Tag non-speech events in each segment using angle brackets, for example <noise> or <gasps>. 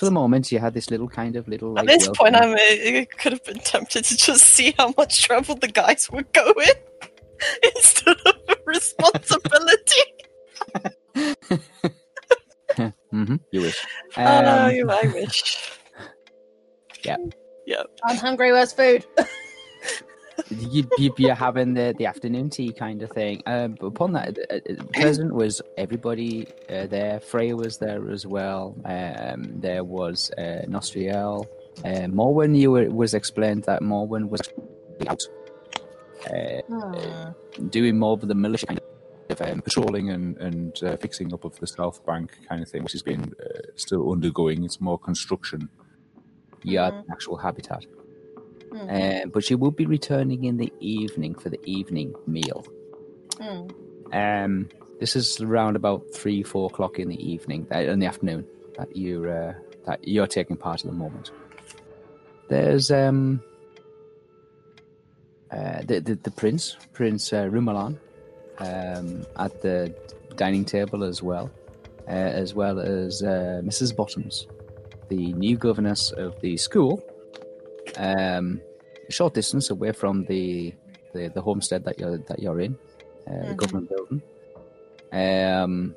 For the moment, you had this little kind of little. At this point, I'm uh, I could have been tempted to just see how much trouble the guys were going <laughs> instead of a <laughs> responsibility. <laughs> Mhm, you wish. oh, Um, you I wish. Yeah. Yeah. I'm hungry. Where's food? You, you, you're having the, the afternoon tea kind of thing. Um, but upon that, uh, uh, present was everybody uh, there. Freya was there as well. Um, there was uh, Nostriel. Uh, Morwen, you were, was explained that Morwen was out uh, Hmm. doing more of the militia kind of um, patrolling and, and uh, fixing up of the south bank kind of thing, which has been uh, still undergoing. It's more construction yard than actual habitat. Mhm. Uh, but she will be returning in the evening for the evening meal. Hmm. Um, this is around about three, four o'clock in the evening, uh, in the afternoon, that you're uh, that you're taking part at the moment. There's um, uh, the, the the prince, Prince uh, Rumalan, um, at the dining table as well, uh, as well as uh, Mrs. Bottoms, the new governess of the school, um, a short distance away from the, the, the homestead that you're that you're in, uh, the Mhm. government building. Um,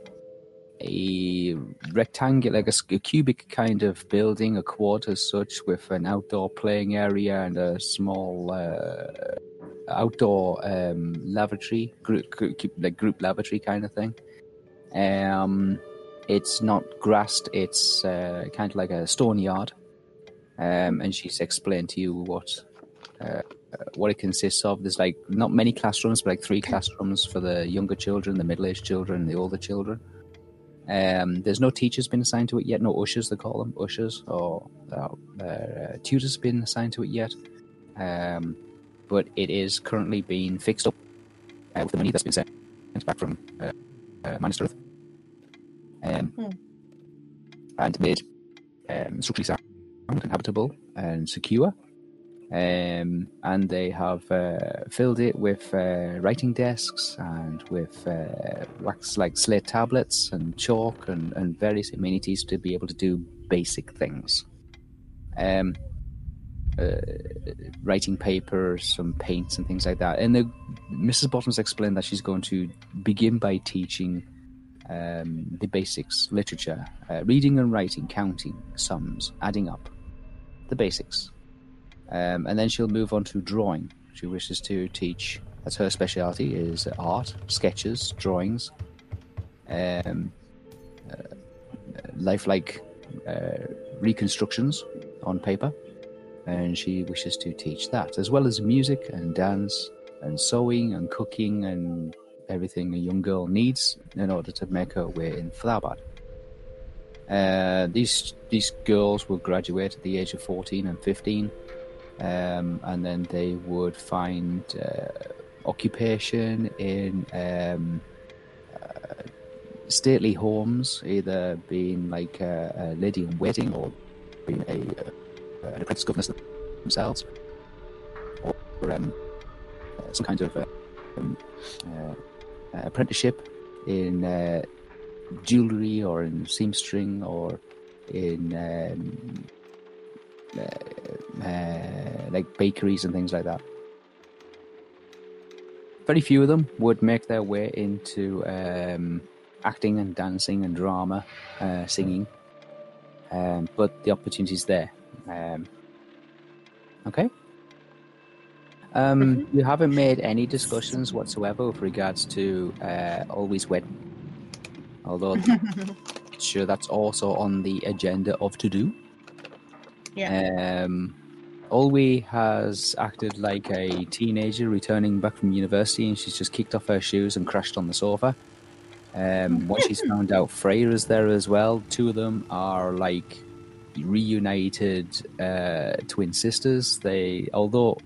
a rectangular, like a, a cubic kind of building, a quad as such, with an outdoor playing area and a small uh, outdoor um, lavatory, group, group, like group lavatory kind of thing. Um, it's not grassed; it's uh, kind of like a stone yard. Um, and she's explained to you what uh, what it consists of. There's like not many classrooms, but like three classrooms for the younger children, the middle-aged children, the older children. Um, there's no teachers been assigned to it yet, no ushers they call them ushers or uh, uh, tutors been assigned to it yet. Um, but it is currently being fixed up uh, with the money that's been sent back from uh, uh, Um, Hmm. and made um, structurally sound and habitable and secure. Um, and they have uh, filled it with uh, writing desks and with uh, wax like slate tablets and chalk and, and various amenities to be able to do basic things. Um, uh, writing paper, some paints and things like that. And the, Mrs. Bottoms explained that she's going to begin by teaching um, the basics, literature, uh, reading and writing, counting, sums, adding up, the basics. Um, and then she'll move on to drawing. She wishes to teach. That's her specialty: is art, sketches, drawings, um, uh, lifelike uh, reconstructions on paper. And she wishes to teach that, as well as music and dance and sewing and cooking and everything a young girl needs in order to make her way in Tharbad. Uh, these these girls would graduate at the age of 14 and 15 um, and then they would find uh, occupation in um, uh, stately homes, either being like a, a lady in waiting or being a, uh, an apprentice governess themselves, or um, uh, some kind of um, apprenticeship in jewelry or in seamstering or in um, uh, uh, like bakeries and things like that. Very few of them would make their way into um, acting and dancing and drama, uh, singing, um, but the opportunity's there. Um, okay. Um, you haven't made any discussions whatsoever with regards to uh, always wed. Although, <laughs> sure, that's also on the agenda of to do. Yeah. Um, Olwe has acted like a teenager returning back from university, and she's just kicked off her shoes and crashed on the sofa. Um, when she's <laughs> found out Freya is there as well, two of them are like reunited uh, twin sisters. They, although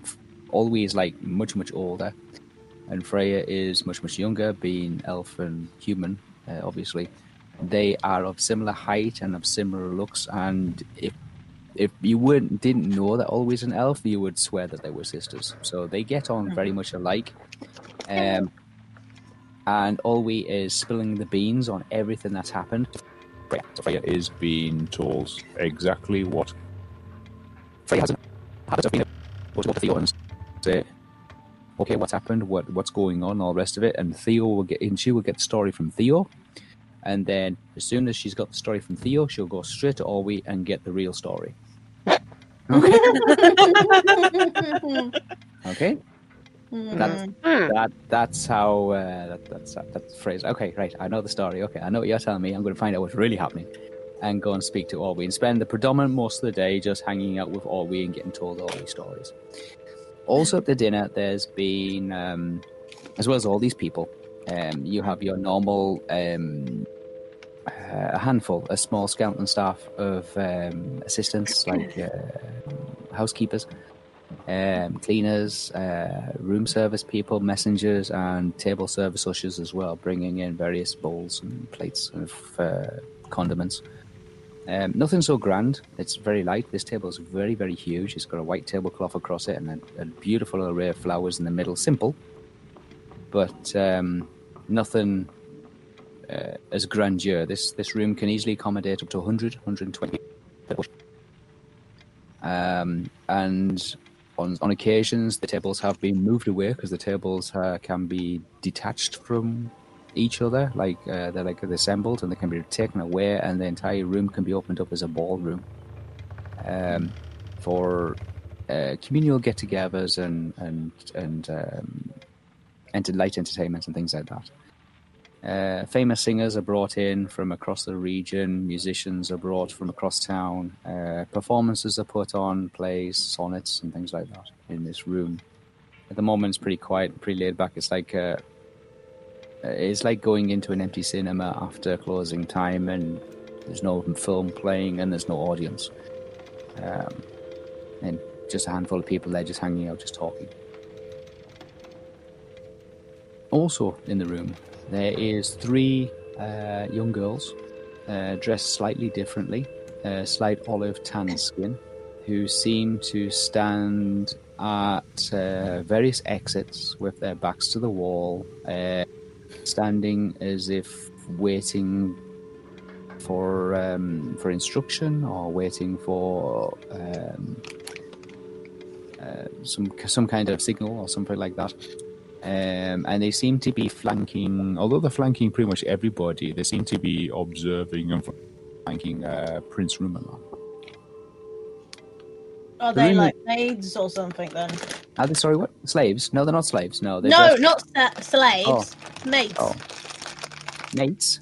Olwe is like much much older, and Freya is much much younger, being elf and human, uh, obviously. They are of similar height and of similar looks, and if if you wouldn't didn't know that always an elf, you would swear that they were sisters. So they get on very much alike. Um, and Olwe is spilling the beans on everything that's happened. Freya, so Freya is being told exactly what. Freya has a habit of being able to go to Theo and say, "Okay, what's happened? What what's going on? All the rest of it." And Theo will get, and she will get the story from Theo, and then as soon as she's got the story from Theo, she'll go straight to Olwe and get the real story. Okay. <laughs> okay. That's that. That's how. Uh, that, that's that's the phrase. Okay, right. I know the story. Okay, I know what you're telling me. I'm going to find out what's really happening, and go and speak to Olwe and spend the predominant most of the day just hanging out with Olwe and getting told Olwe stories. Also at the dinner, there's been, um, as well as all these people, um, you have your normal um, uh, a handful, a small skeleton staff of um, assistants like uh, housekeepers, um, cleaners, uh, room service people, messengers, and table service ushers as well, bringing in various bowls and plates of uh, condiments. Um, nothing so grand. It's very light. This table is very, very huge. It's got a white tablecloth across it and a, a beautiful array of flowers in the middle. Simple, but um, nothing uh, as grandeur. This this room can easily accommodate up to 100, 120. Um, and on, on occasions, the tables have been moved away because the tables uh, can be detached from each other, like uh, they're like assembled, and they can be taken away, and the entire room can be opened up as a ballroom um, for uh, communal get-togethers and and and um, enter- light entertainments and things like that. Uh, famous singers are brought in from across the region. Musicians are brought from across town. Uh, performances are put on, plays, sonnets, and things like that in this room. At the moment, it's pretty quiet, pretty laid back. It's like uh, it's like going into an empty cinema after closing time, and there's no film playing, and there's no audience, um, and just a handful of people there just hanging out, just talking. Also in the room, there is three uh, young girls uh, dressed slightly differently, uh, slight olive tan skin, who seem to stand at uh, various exits with their backs to the wall, uh, standing as if waiting for um, for instruction or waiting for um, uh, some some kind of signal or something like that. Um, and they seem to be flanking, although they're flanking pretty much everybody, they seem to be observing and flanking uh, Prince Rumalan. Are they like maids or something then? Are they, sorry, what? Slaves? No, they're not slaves. No, they're No, just not sa- slaves. Oh. Maids. Oh. mates.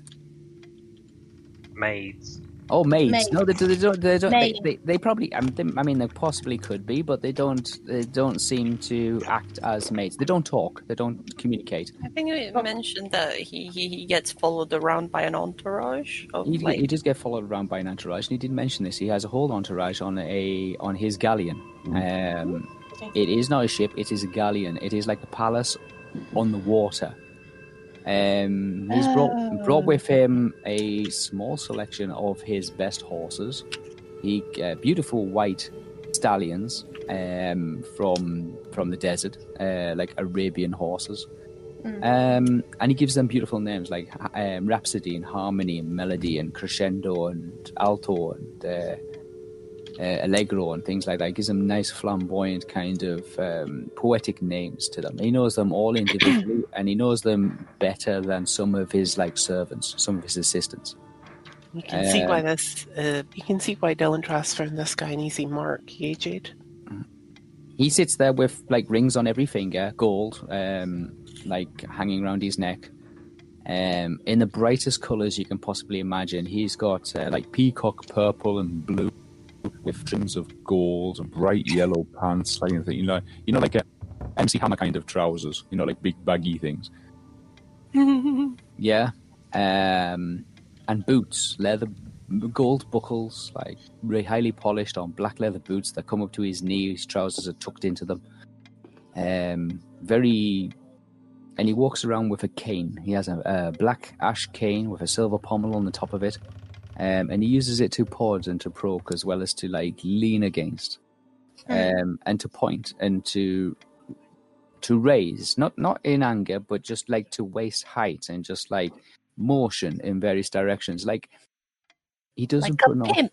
Maids. Oh, maids. Maids. No, they, they don't. They, don't they, they, they probably. I mean, they, I mean, they possibly could be, but they don't. They don't seem to act as maids. They don't talk. They don't communicate. I think you mentioned that he, he, he gets followed around by an entourage of He, like he does get followed around by an entourage, and he didn't mention this. He has a whole entourage on a on his galleon. Um, it is not a ship; it is a galleon. It is like a palace on the water. Um, he's brought brought with him a small selection of his best horses. He uh, beautiful white stallions um, from from the desert, uh, like Arabian horses. Um, and he gives them beautiful names like um, Rhapsody and Harmony and Melody and Crescendo and Alto and uh, Allegro and things like that. He gives them nice, flamboyant, kind of um, poetic names to them. He knows them all individually, <clears throat> and he knows them better than some of his like servants, some of his assistants. You can see Uh, why this. Uh, you can see why Dylan transferred this guy an easy mark. Yeah, Jade. He sits there with like rings on every finger, gold, um, like hanging around his neck. Um, in the brightest colors you can possibly imagine. He's got uh, like Peacock purple and blue with trims of gold and bright yellow pants, like anything. You know, you know, like a MC Hammer kind of trousers. You know, like big baggy things. <laughs> Yeah. Um, and boots, leather, gold buckles, like really highly polished on black leather boots that come up to his knee. His trousers are tucked into them. Um, very. And he walks around with a cane. He has a, a black ash cane with a silver pommel on the top of it. Um, and he uses it to pod and to proke as well as to like lean against um, and to point and to to raise not not in anger but just like to waist height and just like motion in various directions like he doesn't Like put enough, pimp.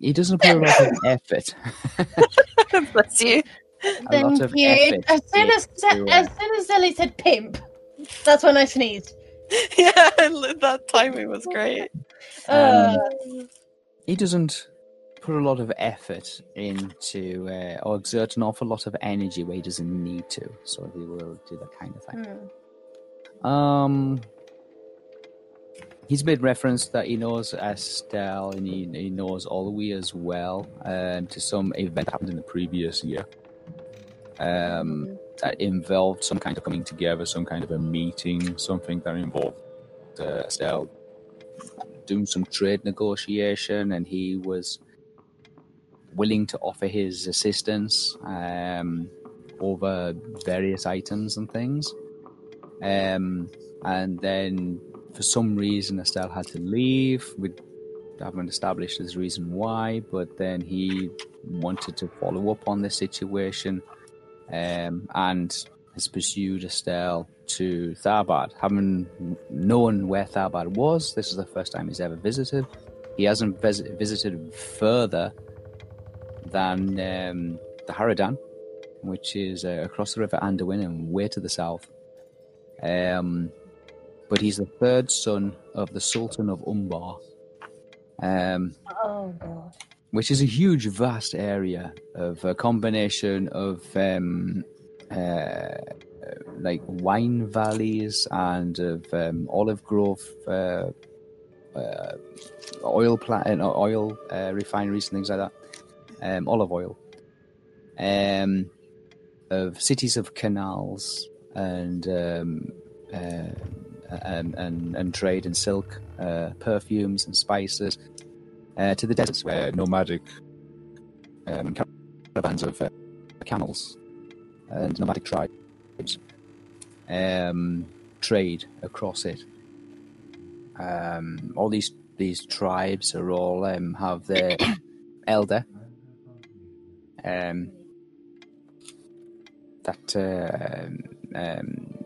he doesn't put a lot of <laughs> effort <laughs> Bless you. a lot of you. effort As soon as into, as soon as Zelly said pimp, that's when I sneezed. <laughs> Yeah, that timing was great. Uh, he doesn't put a lot of effort into uh, or exert an awful lot of energy where he doesn't need to so he will do that kind of thing. Hmm. Um, he's made reference that he knows Estelle and he, he knows Olwe as well um, to some event that happened in the previous year. Um, that involved some kind of coming together, some kind of a meeting, something that involved uh, Estelle doing some trade negotiation, and he was willing to offer his assistance um, over various items and things. Um, and then for some reason, Estelle had to leave. We haven't established his reason why, but then he wanted to follow up on the situation um, and has pursued Estelle to Tharbad. Having known where Tharbad was, this is the first time he's ever visited. He hasn't vis- visited further than um, the Haradan, which is uh, across the River Anduin and way to the south. Um, but he's the third son of the Sultan of Umbar, um, Oh god. which is a huge, vast area of a combination of um, uh, like wine valleys and of um, olive grove, uh, uh, oil plant, uh, oil uh, refineries and things like that, um, olive oil, um, of cities of canals and um, uh, and, and and trade in silk, uh, perfumes and spices, to the deserts where nomadic um, caravans of camels and nomadic tribes um, trade across it. Um, all these these tribes are all um, have their <coughs> elder um, that uh, um,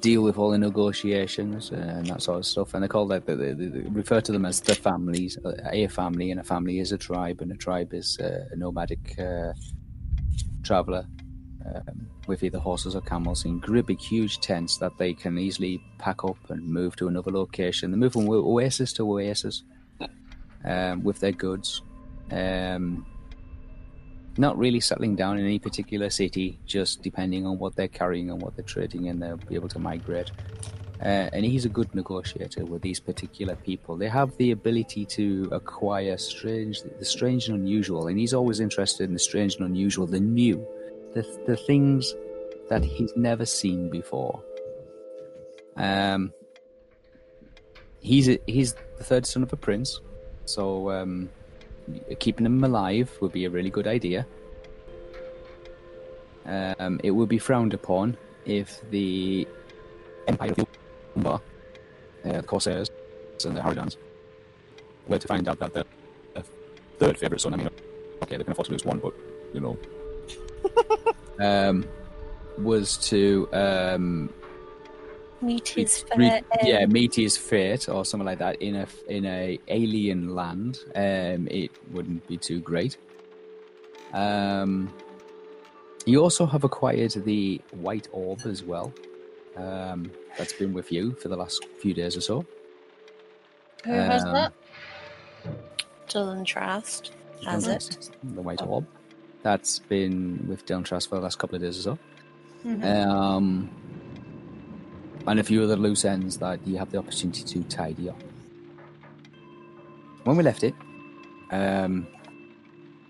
deal with all the negotiations and that sort of stuff, and they call that they, they, they refer to them as the families. Uh, A family, and a family is a tribe, and a tribe is uh, a nomadic uh, traveler um, with either horses or camels in great huge tents that they can easily pack up and move to another location. They move from oasis to oasis um, with their goods. Um, not really settling down in any particular city, just depending on what they're carrying and what they're trading in, they'll be able to migrate. Uh, and he's a good negotiator with these particular people. They have the ability to acquire strange, the strange and unusual, and he's always interested in the strange and unusual, the new, the the things that he's never seen before. Um, he's a, he's the third son of a prince, so um, keeping him alive would be a really good idea. Um, it would be frowned upon if the Empire of Umbar, uh, the Corsairs, and the Haradans, were to find out that their their third favourite son, I mean, okay, they can afford to lose one, but, you know, <laughs> um, was to um, Meet his re- yeah meet his fate or something like that in a in a alien land. Um, it wouldn't be too great. Um, you also have acquired the white orb as well. Um, that's been with you for the last few days or so. Who has Um, that? Dylan Trust has it. The white orb. That's been with Dylan Trust for the last couple of days or so. Mhm. Um, and a few other loose ends that you have the opportunity to tidy up. When we left it, um,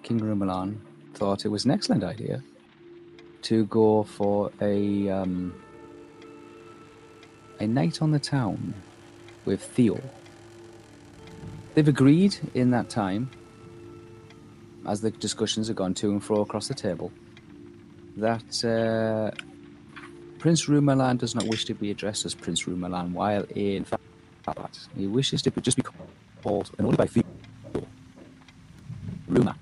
King Rumalan thought it was an excellent idea to go for a um, a night on the town with Theo. They've agreed in that time, as the discussions have gone to and fro across the table, that uh, Prince Rumalan does not wish to be addressed as Prince Rumalan while in fact He wishes to be- just be called, and only by Ruma.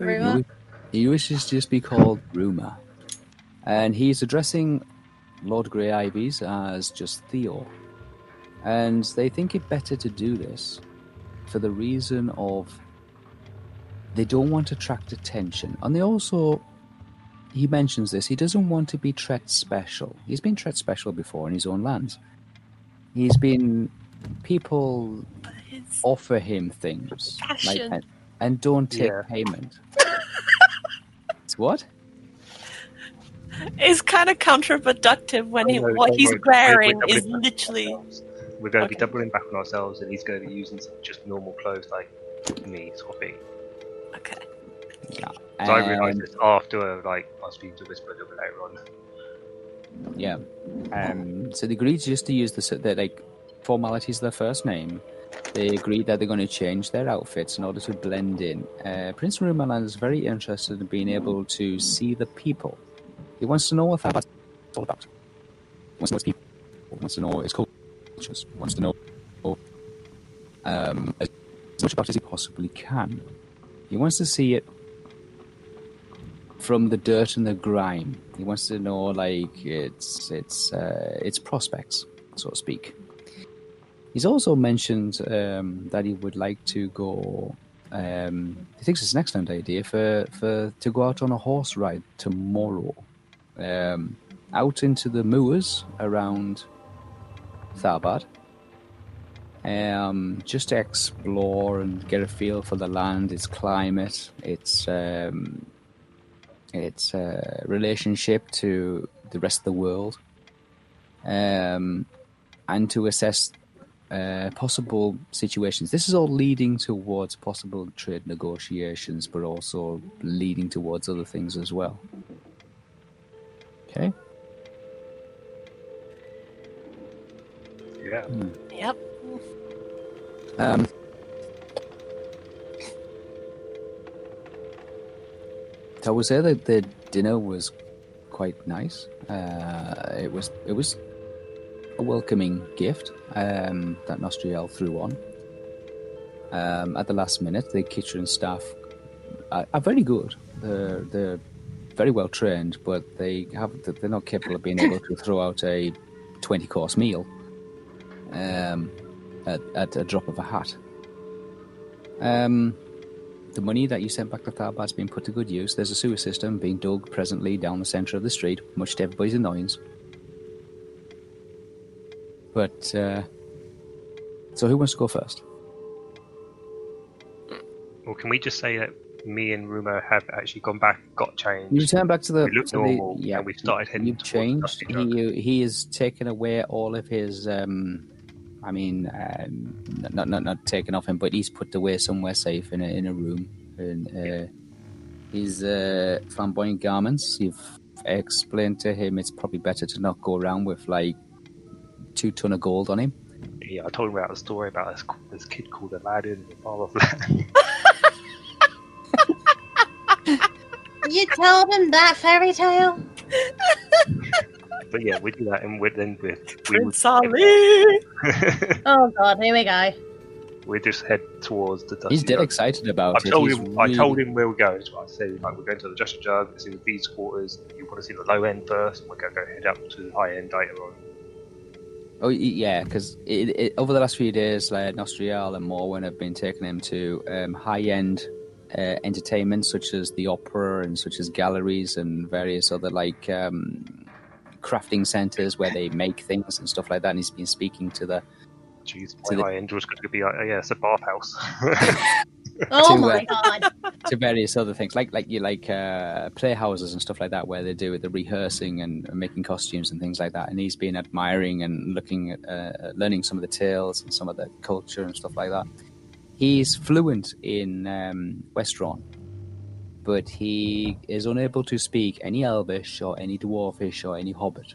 Ruma? He, he wishes to just be called Ruma. And he's addressing Lord Grey Ivies as just Theo. And they think it better to do this for the reason of they don't want to attract attention. And they also, he mentions this, he doesn't want to be Tret special. He's been Tret special before in his own lands. He's been, people His offer him things like, and, and don't take Yeah. payment. It's what? is kind of counterproductive when he, what he's worry, we're- we're wearing is doubling back literally. Ourselves. We're going to Okay. be doubling back on ourselves, and he's going to be using some just normal clothes like me, sort of thing. Okay. Yeah. So I realised this after, like, I was speaking to Whisper a little bit later on. Yeah. Um, so they agreed just to use the, s- the like formalities of their first name. They agreed that they're going to change their outfits in order to blend in. Uh, Prince Rumalan is very interested in being able to see the people. He wants to know what that's all about. He wants to know its people. He wants to know what its cultures. He wants to know um, as much about it as he possibly can. He wants to see it from the dirt and the grime. He wants to know like its its uh, its prospects, so to speak. He's also mentioned um, that he would like to go. Um, he thinks it's an excellent idea for, for to go out on a horse ride tomorrow, um, out into the moors around Tharbad, um, just to explore and get a feel for the land, its climate, its um, its uh, relationship to the rest of the world, um, and to assess uh, possible situations. This is all leading towards possible trade negotiations, but also leading towards other things as well. Okay. Yeah. Yep. Um, so I would say that the dinner was quite nice. Uh, it was it was a welcoming gift um, that Nostriel threw on. Um, at the last minute, the kitchen staff are, are very good. They're, they're very well trained, but they have they're not capable of being able to <coughs> throw out a twenty course meal um, at, at a drop of a hat. Um, the money that you sent back to Tharbad's been put to good use. There's a sewer system being dug presently down the centre of the street, much to everybody's annoyance. But, uh, so who wants to go first? Well, can we just say that me and Ruma have actually gone back, got changed? You return back to the. We look to the- yeah, and we've started heading You've changed. He he has taken away all of his. Um, I mean, um, not not not taken off him, but he's put away somewhere safe in a in a room. And uh, his uh, flamboyant garments. You've explained to him it's probably better to not go around with like two ton of gold on him. Yeah, I told him about the story about this, this kid called Aladdin and blah blah blah. You told him that fairy tale? <laughs> but yeah, we do that, and we then we we would, Prince Ali! <laughs> Oh god, here we go. we just head towards the. Dusty He's dead Jug. excited about I it. told He's him. I really- told him where we're going. So I said, like, we're going to the Dusty Jug. It's in the Thieves' quarters. You want to see the low end first? We're going to go head up to the high end later on. Oh y- yeah, because it, it, over the last few days, like Nostriel and Morwen have been taking him to um, high-end uh, entertainment, such as the opera and such as galleries and various other like um, crafting centers where they make things and stuff like that. And he's been speaking to the Jeez, To my the- high end was going to be, uh, yeah, it's a bathhouse. <laughs> <laughs> Oh To, my uh, god. to various other things, like like you like uh, playhouses and stuff like that, where they do the rehearsing and making costumes and things like that. And he's been admiring and looking at uh, learning some of the tales and some of the culture and stuff like that. He's fluent in um, Westron, but he is unable to speak any Elvish or any Dwarfish or any Hobbit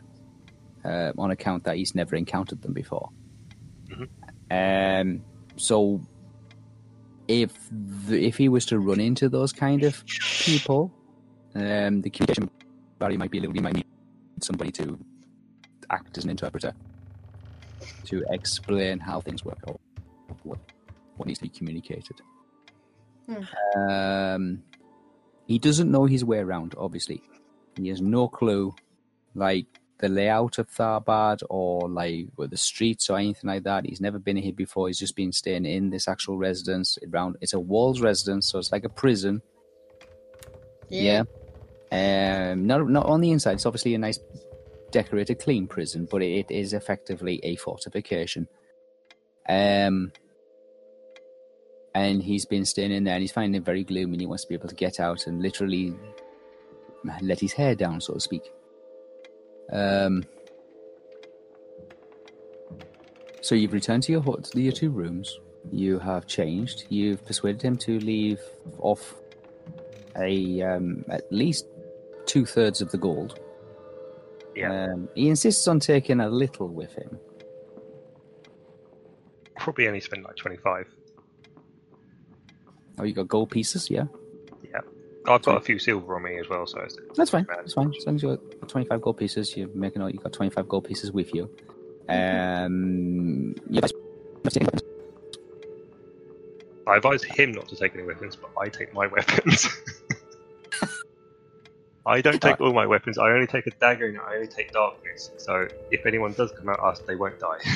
uh, on account that he's never encountered them before. Um, so if the, if he was to run into those kind of people, um, the communication barrier might be a little. You might need somebody to act as an interpreter to explain how things work or what what needs to be communicated. Um, he doesn't know his way around. Obviously, he has no clue, like the layout of Tharbad or like with the streets or anything like that. He's never been here before. He's just been staying in this actual residence. Around, it's a walls residence, so it's like a prison. Yeah. Um, not not on the inside. It's obviously a nice, decorated, clean prison, but it, it is effectively a fortification. Um, and he's been staying in there, and he's finding it very gloomy. And he wants to be able to get out and literally let his hair down, so to speak. Um. So you've returned to your hut, to your two rooms. You have changed. You've persuaded him to leave off a um, at least two thirds of the gold. yeah, Um, he insists on taking a little with him. probably only spend like 25. Oh, you got gold pieces, yeah. Yeah. I've got a few silver on me as well, so it's, That's fine. That's fine. As long as you got twenty-five gold pieces, you're making out. You got twenty-five gold pieces with you. Um, you guys must take weapons. I advise him not to take any weapons, but I take my <laughs> weapons. I don't take all my weapons. I only take a dagger and I only take darkness. So if anyone does come at us, they won't die. <laughs>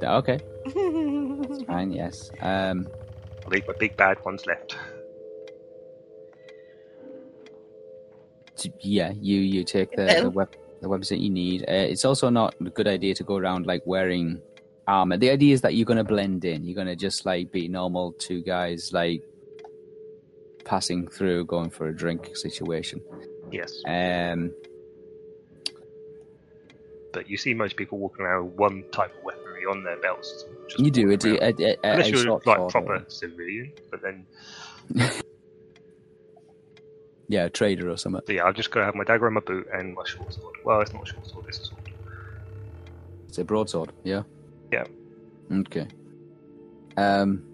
Okay, <laughs> fine. Yes. Um, I'll leave my big bad ones left. yeah, you you take the the, wep- the weapons that you need. Uh, it's also not a good idea to go around like wearing armor. The idea is that you're going to blend in. You're going to just like be normal two guys like passing through, going for a drink situation. Yes. Um, But you see most people walking around with one type of on their belts. you do it. a, a, Unless you're like proper civilian, but then <laughs> yeah, a trader or something. so yeah, I'll just go have my dagger and my boot and my short sword. Well, it's not a short sword; it's a sword. It's a broadsword, yeah. Yeah. Okay. Um.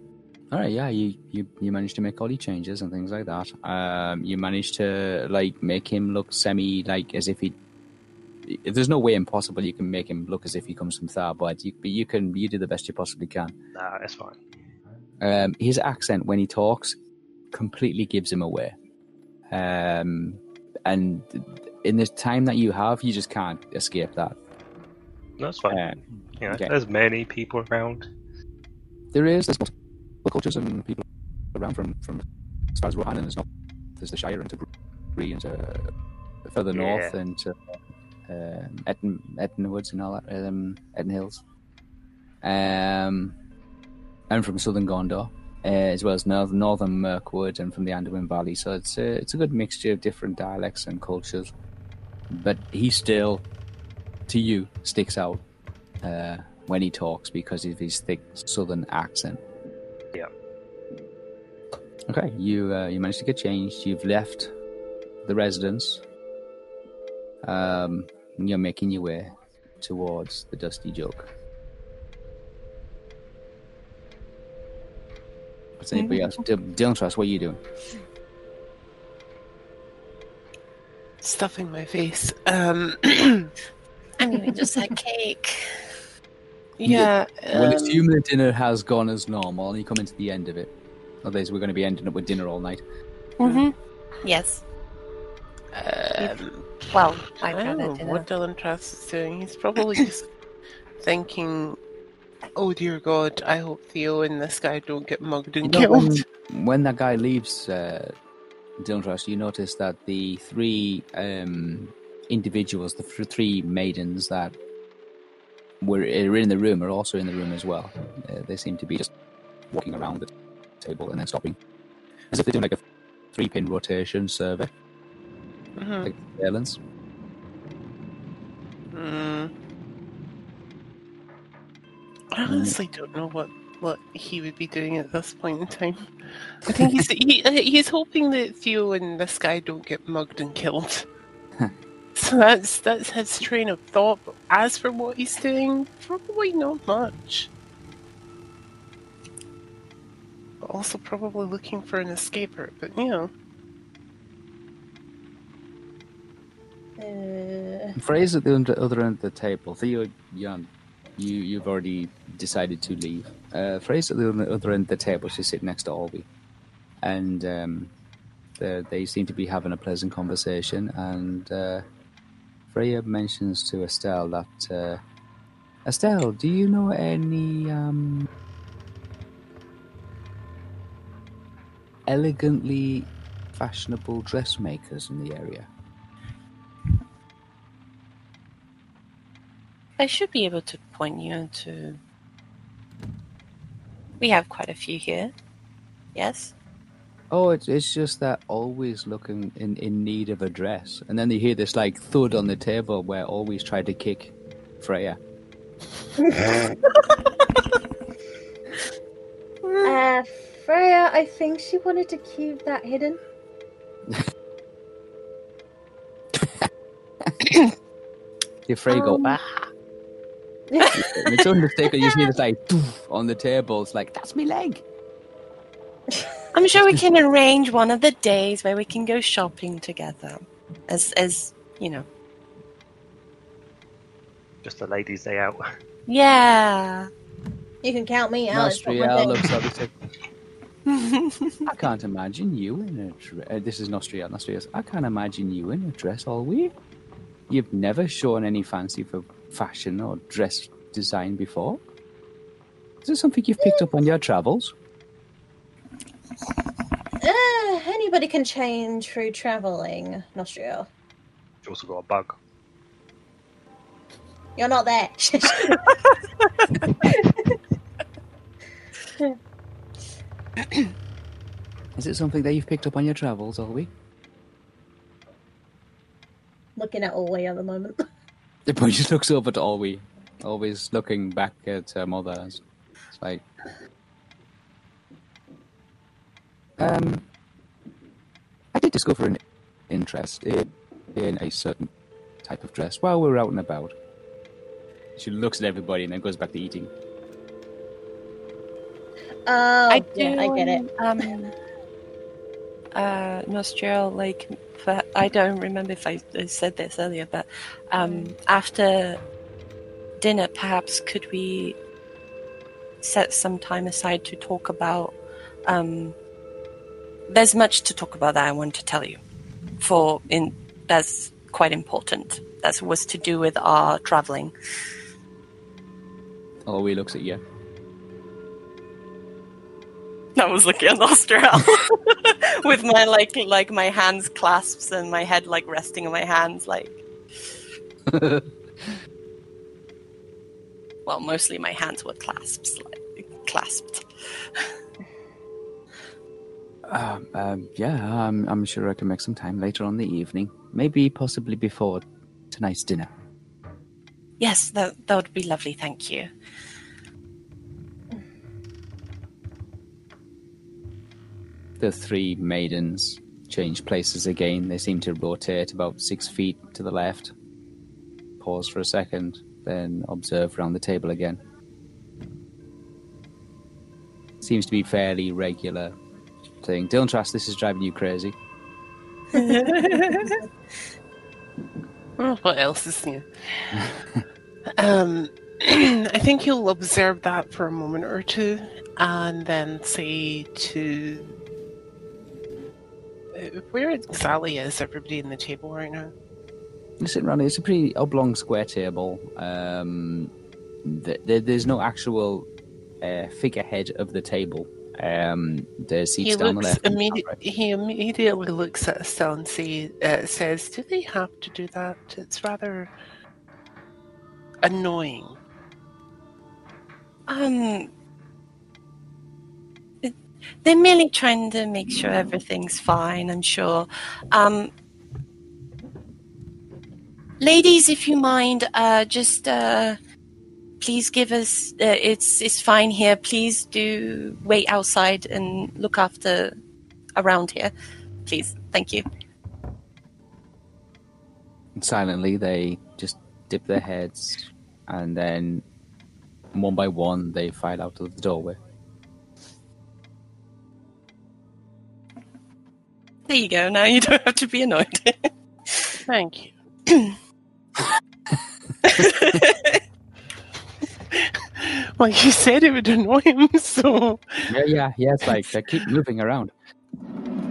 All right. Yeah. You you you managed to make all your changes and things like that. Um. You managed to like make him look semi like as if he. There's no way impossible you can make him look as if he comes from Thar, but you, but you can. You do the best you possibly can. Nah, that's fine. Um, his accent when he talks completely gives him away. Um, and in the time that you have, you just can't escape that. That's fine. You know, okay. there's many people around. there is there's multiple cultures and people around from from as far as Rohan and there's not there's the Shire into Bree into further north Yeah. into um, Etten Etten Woods and all that um, Etten Hills. Um, and from southern Gondor, uh, as well as north, northern Mirkwood and from the Anduin Valley. So it's a, it's a good mixture of different dialects and cultures. But he still, to you, sticks out uh, when he talks because of his thick southern accent. Yeah. Okay, you uh, you managed to get changed. You've left the residence. Um, you're making your way towards the Dusty Jug. What's anybody else? D- Dylan Trust, what are you doing? stuffing my face. Um, I mean, we just had cake. yeah. Well, um, assume that dinner has gone as normal, and you come into the end of it. Otherwise, we're going to be ending up with dinner all night. Mhm. Yes. um, Well, I I don't know it dinner. what Dylan Trask is doing. He's probably just thinking, "Oh dear God, I hope Theo and this guy don't get mugged and You know, killed." when, when that guy leaves uh, Dylan Trust, you notice that the three um, individuals, the th- three maidens that were are in the room, are also in the room as well. Uh, they seem to be just walking around the table and then stopping, as if they're doing like a three-pin rotation survey, Mhm. like surveillance. Mm. I honestly don't know what what he would be doing at this point in time. <laughs> I think he's he, he's hoping that Theo and this guy don't get mugged and killed. so that's that's his train of thought. But as for what he's doing, probably not much. But also probably looking for an escape route. But you know, Uh, Fraser at the other end of the table. Theo, Jan, you you've already decided to leave. Uh, Fraser at the other- end of the table. She's sitting next to Albie, and um, they they seem to be having a pleasant conversation. And uh, Freya mentions to Estelle that uh, Estelle, do you know any um, elegantly fashionable dressmakers in the area? I should be able to point you to. We have quite a few here. Yes? Oh, it's, it's just that always looking in, in need of a dress. And then they hear this like thud on the table where always tried to kick Freya. <laughs> uh, Freya, I think she wanted to keep that hidden. <laughs> If Freya go, Um. ah. And it's unmistakable. You just hear this like doof on the table. It's like, that's my leg. I'm sure we can arrange one of the days where we can go shopping together. As as you know. Just a ladies' day out. Yeah. You can count me out. It's not my Nostriel looks up and says, <laughs> I can't imagine you in a dress. Uh, this is Nostriel. Nostriel I can't imagine you in a dress all week. You've never shown any fancy for fashion or dress design before. Is this something you've picked up on your travels? Uh, anybody can change through traveling, Nostriel. You also got a bug. You're not there. <laughs> Is it something that you've picked up on your travels all week? Looking at Alway at the moment. The boy <laughs> just looks over to Alwee, always looking back at her mother. It's it's like, um, I did discover an interest in, in a certain type of dress while we were out and about. She looks at everybody and then goes back to eating. Oh, I yeah, I get it. Um, uh, Nostriel, like, for, I don't remember if I, I said this earlier, but um, after dinner, perhaps could we set some time aside to talk about? Um, there's much to talk about that I want to tell you. For in that's quite important. That was to do with our traveling. Alwee looks at you. I was looking at Nostriel <laughs> with my like like my hands clasps and my head like resting on my hands like <laughs> well mostly my hands were clasps like clasped. <laughs> Um, um, yeah, I'm, I'm sure I can make some time later on the evening. Maybe possibly before tonight's dinner. Yes, that that would be lovely, thank you. The three maidens change places again. They seem to rotate about six feet to the left. Pause for a second, then observe around the table again. Seems to be fairly regular thing. Dylan Trask, this is driving you crazy. <laughs> What else is new? um, <clears throat> I think you'll observe that for a moment or two, and then say to where exactly is everybody in the table right now? You're sitting around. It's a pretty oblong square table. Um, th- there, there's no actual uh, figurehead of the table. Um, there's seats He down the looks left. and immediate, right. He immediately looks at Estelle and say, uh, says, "Do they have to do that? It's rather annoying." Um, it- they're merely trying to make sure everything's fine. I'm sure. Um, ladies, if you mind, uh, just uh, please give us. Uh, it's it's fine here. Please do wait outside and look after around here, please. Thank you. And silently, they just dip their heads, and then one by one, they file out of the doorway. There you go. Now you don't have to be annoyed. <laughs> Thank you. <laughs> Well, you said it would annoy him, so Yeah, yeah, yeah. It's like they keep moving around.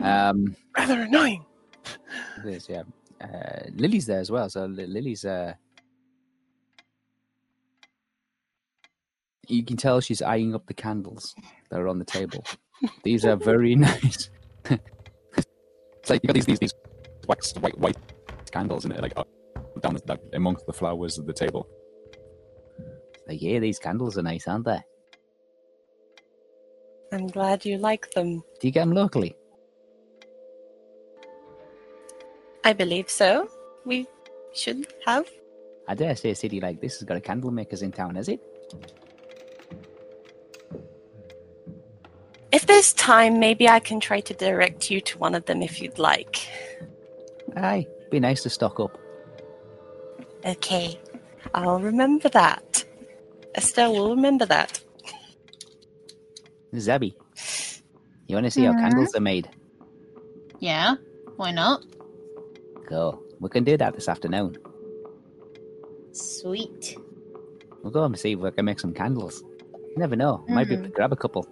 Um, rather annoying. it is, yeah. Uh, Lily's there as well. So Li- Lily's. Uh, you can tell she's eyeing up the candles that are on the table. These are very <laughs> nice. It's like you got these these these wax white white candles in it, like up, down the, amongst the flowers of the table. Like, yeah, these candles are nice, aren't they? I'm glad you like them. Do you get them locally? I believe so. We should have. I dare say a city like this has got a candle makers in town, has it? If there's time, maybe I can try to direct you to one of them if you'd like. Aye, be nice to stock up. Okay, I'll remember that. Estelle will remember that. Zabby, you want to see how Mhm. candles are made? Yeah, why not? Go. We can do that this afternoon. Sweet. We'll go and see if we can make some candles. You never know. Might be able to grab a couple.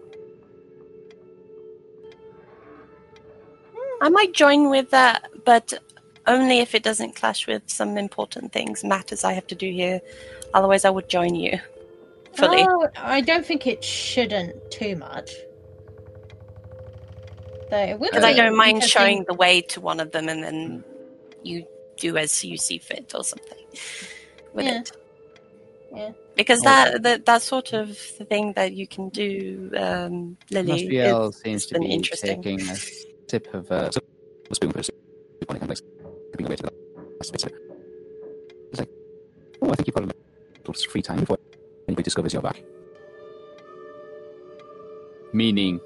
I might join with that, but only if it doesn't clash with some important things, matters I have to do here. Otherwise, I would join you fully. Oh, I don't think it shouldn't too much. Though Because I don't mind showing the way to one of them and then you do as you see fit or something with Yeah. it. Yeah. Because that, that that sort of thing that you can do, um, Lily, Nostriel it's- seems to been be interesting. taking a sip of uh, A spoon for a soup, and kind of like away to the last bit. It's like, oh, I think you've got a little free time before anybody discovers you're back. meaning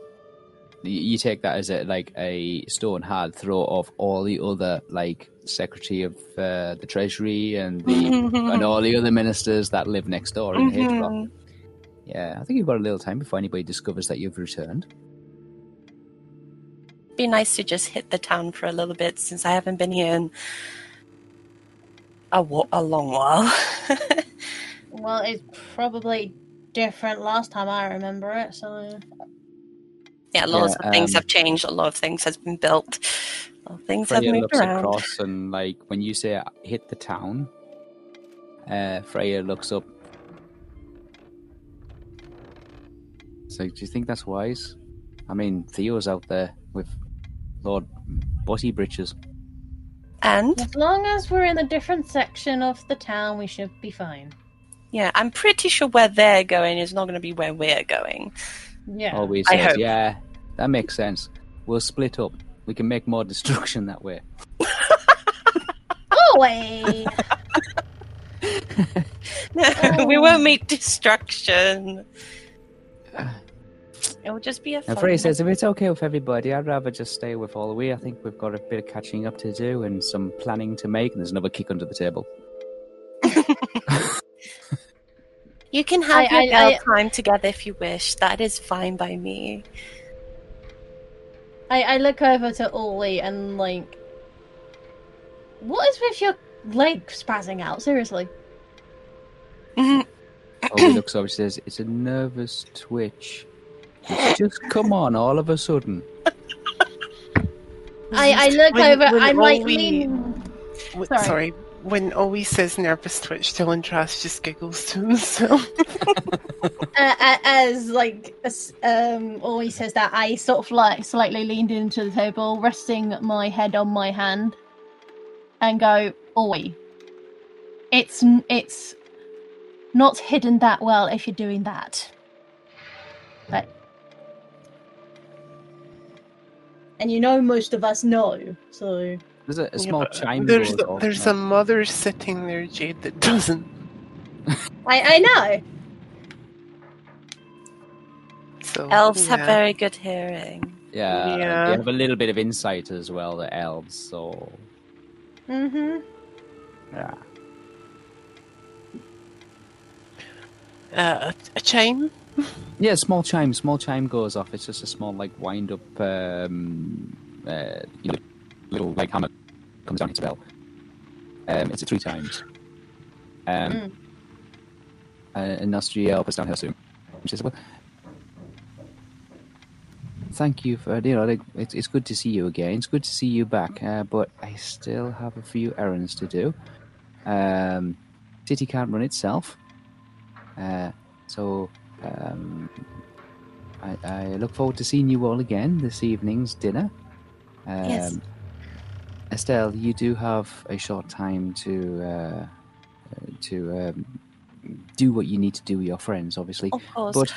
you take that as a like a stone hard throw of all the other like secretary of uh, the treasury and the <laughs> and all the other ministers that live next door in. Mhm. Yeah, I think you've got a little time before anybody discovers that you've returned. Be nice to just hit the town for a little bit since I haven't been here in a, wa- a long while. <laughs> Well, it's probably different last time I remember it, so. yeah, lots Yeah, of things um, have changed. A lot of things has been built. A lot of things Freya have moved looks around. across and like when you say hit the town, uh, Freya looks up. So, do you think that's wise? I mean, Theo's out there with Lord Butty Britches. And As long as we're in a different section of the town, we should be fine. yeah, I'm pretty sure where they're going is not going to be where we're going. Yeah. Oh, Always I says, hope. yeah, that makes sense. We'll split up. We can make more <laughs> destruction that way. Oh, wait! <laughs> we um, won't meet destruction. <laughs> It will just be a And fun. Freya says, if it's okay with everybody, I'd rather just stay with all the way. I think we've got a bit of catching up to do and some planning to make. And there's another kick under the table. <laughs> You can have I- your I- girl time together if you wish. That is fine by me. I, I look over to Ollie and, like. What is with your leg spazzing out. Seriously. Mm-hmm. Obi looks over. She says, "It's a nervous twitch. It's just come on all of a sudden." <laughs> I, I look When- over. when I'm like Ollie- leaning. W- Sorry. Sorry. When always says nervous twitch, Dylan Trask just giggles to himself. <laughs> uh, as like as, um always says that I sort of like slightly leaned into the table, resting my head on my hand, and go, "Oi, it's it's not hidden that well if you're doing that." But and you know, most of us know, so There's a, a small but chime. There's goes off there's now. a mother sitting there, Jade, that doesn't. <laughs> I I know. So Elves have very good hearing. Yeah, Yeah. they have a little bit of insight as well. The elves, so Mm-hmm. yeah. uh, a, a chime. Yeah, small chime. Small chime goes off. It's just a small like wind up, um, uh, you know, little like hammer comes down hits a bell. Um, it's three times. Um, Mm. and Nostriel puts down her soon. She says, "Well, thank you for you know, like, it's it's good to see you again. It's good to see you back. Uh, but I still have a few errands to do. Um, city can't run itself. Uh, so." Um, I, I look forward to seeing you all again this evening's dinner. Um, Yes. Estelle, you do have a short time to uh, to um, do what you need to do with your friends, obviously. Of course. But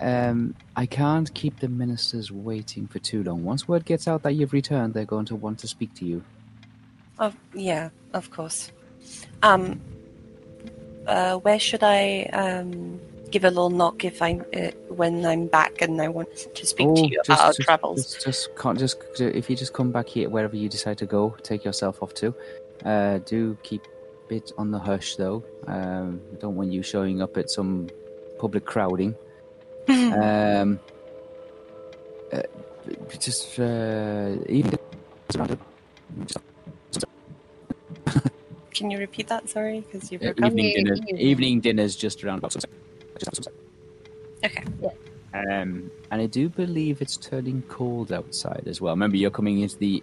um, I can't keep the ministers waiting for too long. Once word gets out that you've returned, they're going to want to speak to you. Of, yeah, of course. Um, uh, where should I um, give a little knock if I uh, when I'm back and I want to speak to you about our travels? Oh, Just, just can't just if you just come back here wherever you decide to go, take yourself off to. Uh, do keep it on the hush though. Um, don't want you showing up at some public crowding. <laughs> um, uh, just uh, even Can you repeat that? Sorry, because you uh, broke evening dinner. Evening dinner's just around about sunset. Just after sunset. Okay. Um, and I do believe it's turning cold outside as well. Remember, you're coming into the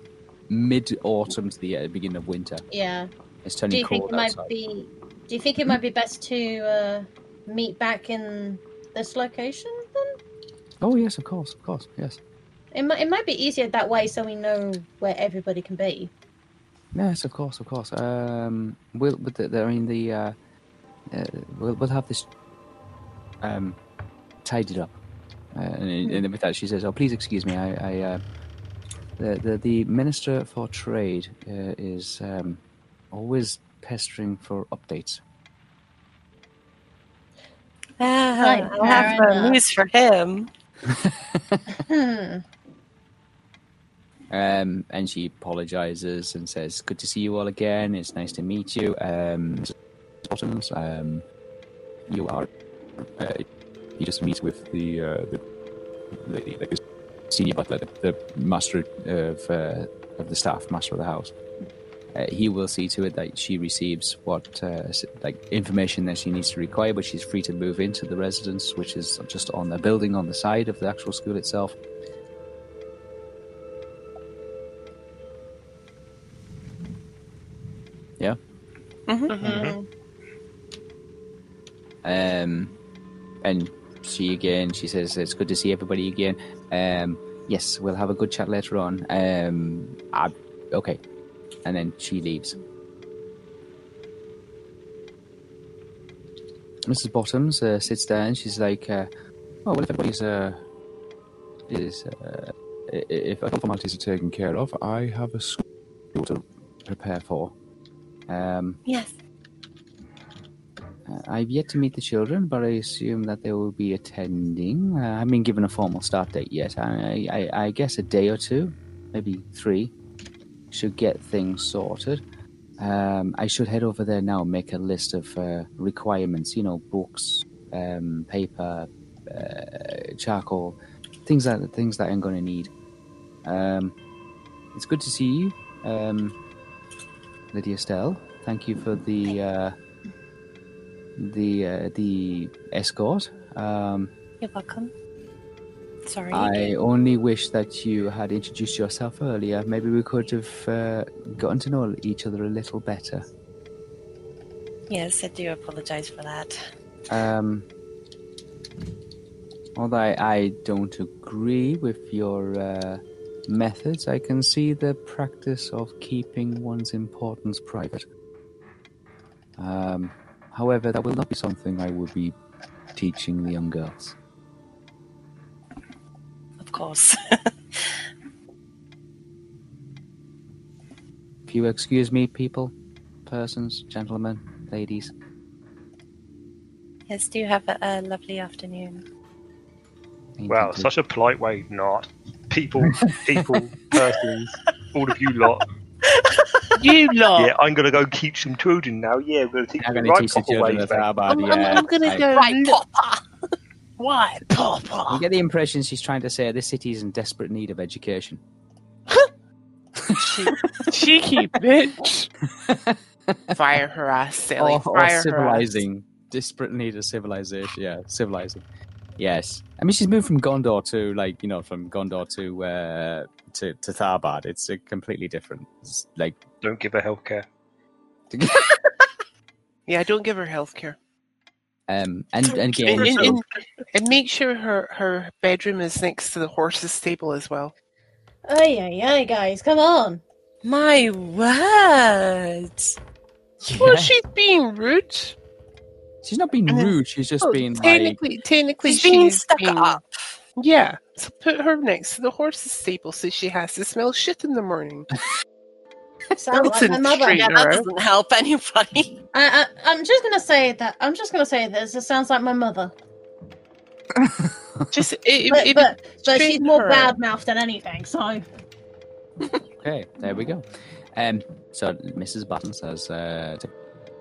mid autumn to the uh, beginning of winter. Yeah. It's turning Do turning you think cold it might be? Do you think it might be best to uh, meet back in this location then? Oh yes, of course, of course, yes, It might. It might be easier that way, so we know where everybody can be. yes, of course, of course. Um, we'll, but the, the, I mean, the uh, uh, we'll we'll have this um tidied up. Uh, and, and with that, she says, "Oh, please excuse me. I, I uh, the, the the minister for trade uh, is um, always pestering for updates." Ah, Right, I have uh, enough. news for him. Hmm. <laughs> Um, and she apologizes and says, "Good to see you all again. It's nice to meet you." Um, Bottoms, um, you are. Uh, you just meets with the uh, the, the, like the senior butler, the, the master of uh, of the staff, master of the house. Uh, he will see to it that she receives what uh, like information that she needs to require, but she's free to move into the residence, which is just on the building on the side of the actual school itself. Yeah. Mhm. Um, and she again, she says it's good to see everybody again. Um, yes, we'll have a good chat later on. Um, I, okay, and then she leaves. Mrs. Bottoms uh, sits down. She's like, uh, "Oh well, if everybody's uh, is uh, if all formalities are taken care of, I have a school to prepare for. Um, Yes. Uh, I've yet to meet the children, but I assume that they will be attending. Uh, I haven't been given a formal start date yet. I, I, I guess a day or two, maybe three, should get things sorted. Um, I should head over there now make a list of uh, requirements. You know, books, um, paper, uh, charcoal, things that things that I'm going to need. Um, it's good to see you. Um, Lady Estelle. Thank you for the uh, the uh, the escort. Um, You're welcome. Sorry. I again. only wish that you had introduced yourself earlier. Maybe we could have uh, gotten to know each other a little better. Yes, I do apologize for that. Um, although I, I don't agree with your uh, methods, I can see the practice of keeping one's importance private. Um, however, that will not be something I will be teaching the young girls. Of course. <laughs> If you excuse me, people, persons, gentlemen, ladies. yes, do have a, a lovely afternoon. Thank Wow, you. such a polite way not. People, people, persons, all of you lot. <laughs> You lot. Yeah, I'm gonna go teach some children now. Yeah, we're gonna teach I'm them going to right teach the proper children ways, of mate. Arbad, I'm, I'm. I'm gonna I- go. Right, look- Papa! What, You get the impression she's trying to say this city is in desperate need of education. Cheeky bitch. <laughs> Fire her ass, silly. or, or Fire her ass. civilizing. Desperate need of civilization. Yeah, civilizing. Yes. I mean, she's moved from Gondor to, like, you know, from Gondor to uh, to, to Tharbad. It's a completely different. Like, Don't give her healthcare. <laughs> Yeah, don't give her health care. um, and, and again, And, and, so- and, and make sure her, her bedroom is next to the horse's stable as well. Ay, yeah, ay, guys, come on. My word! Well, she's being rude. she's not being rude. She's just Oh, being like, technically, technically, She's being stuck being- up. Yeah, so put her next to the horse's stable so she has to smell shit in the morning. <laughs> Sounds like my mother. straight Yeah, that out. doesn't help <laughs> anybody. I, I, I'm just gonna say that. I'm just gonna say this. It sounds like my mother, <laughs> Just it, but it, but, but she's more bad out. mouthed than anything. So Okay, there we go. Um, so Mrs. Button says uh, to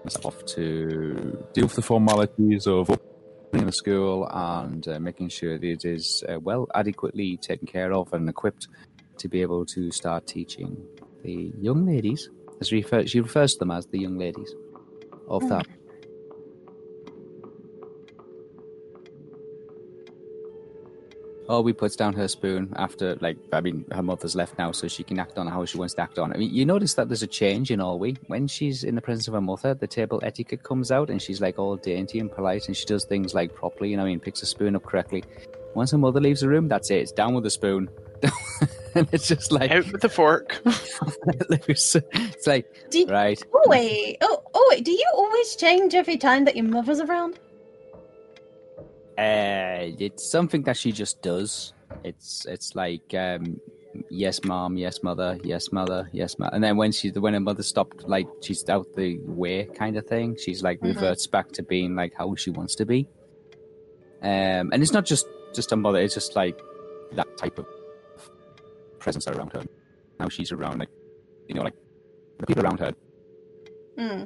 myself off to Deal with the formalities of opening the school and uh, making sure that it is uh, well adequately taken care of and equipped to be able to start teaching the young ladies. As refer- she refers to them as the young ladies of hmm. that. Oh, Obi puts down her spoon after, like, I mean, her mother's left now, so she can act on how she wants to act on. I mean, you notice that there's a change in Olwe. When she's in the presence of her mother, the table etiquette comes out and she's, like, all dainty and polite and she does things, like, properly, you know, I mean, picks a spoon up correctly. Once her mother leaves the room, that's it. It's down with the spoon. <laughs> <laughs> and it's just like, out with the fork. <laughs> loose. It's like, do, right. oh wait, oh oh wait, do you always change every time that your mother's around? Uh, it's something that she just does. It's it's like um, yes, mom, yes, mother, yes, mother, yes, mother. And then when she when her mother stopped, like she's out the way, kind of thing. She's like Mhm. reverts back to being like how she wants to be. Um, and it's not just just her mother. It's just like that type of presence around her. Now she's around, like you know, like the people around her Hmm.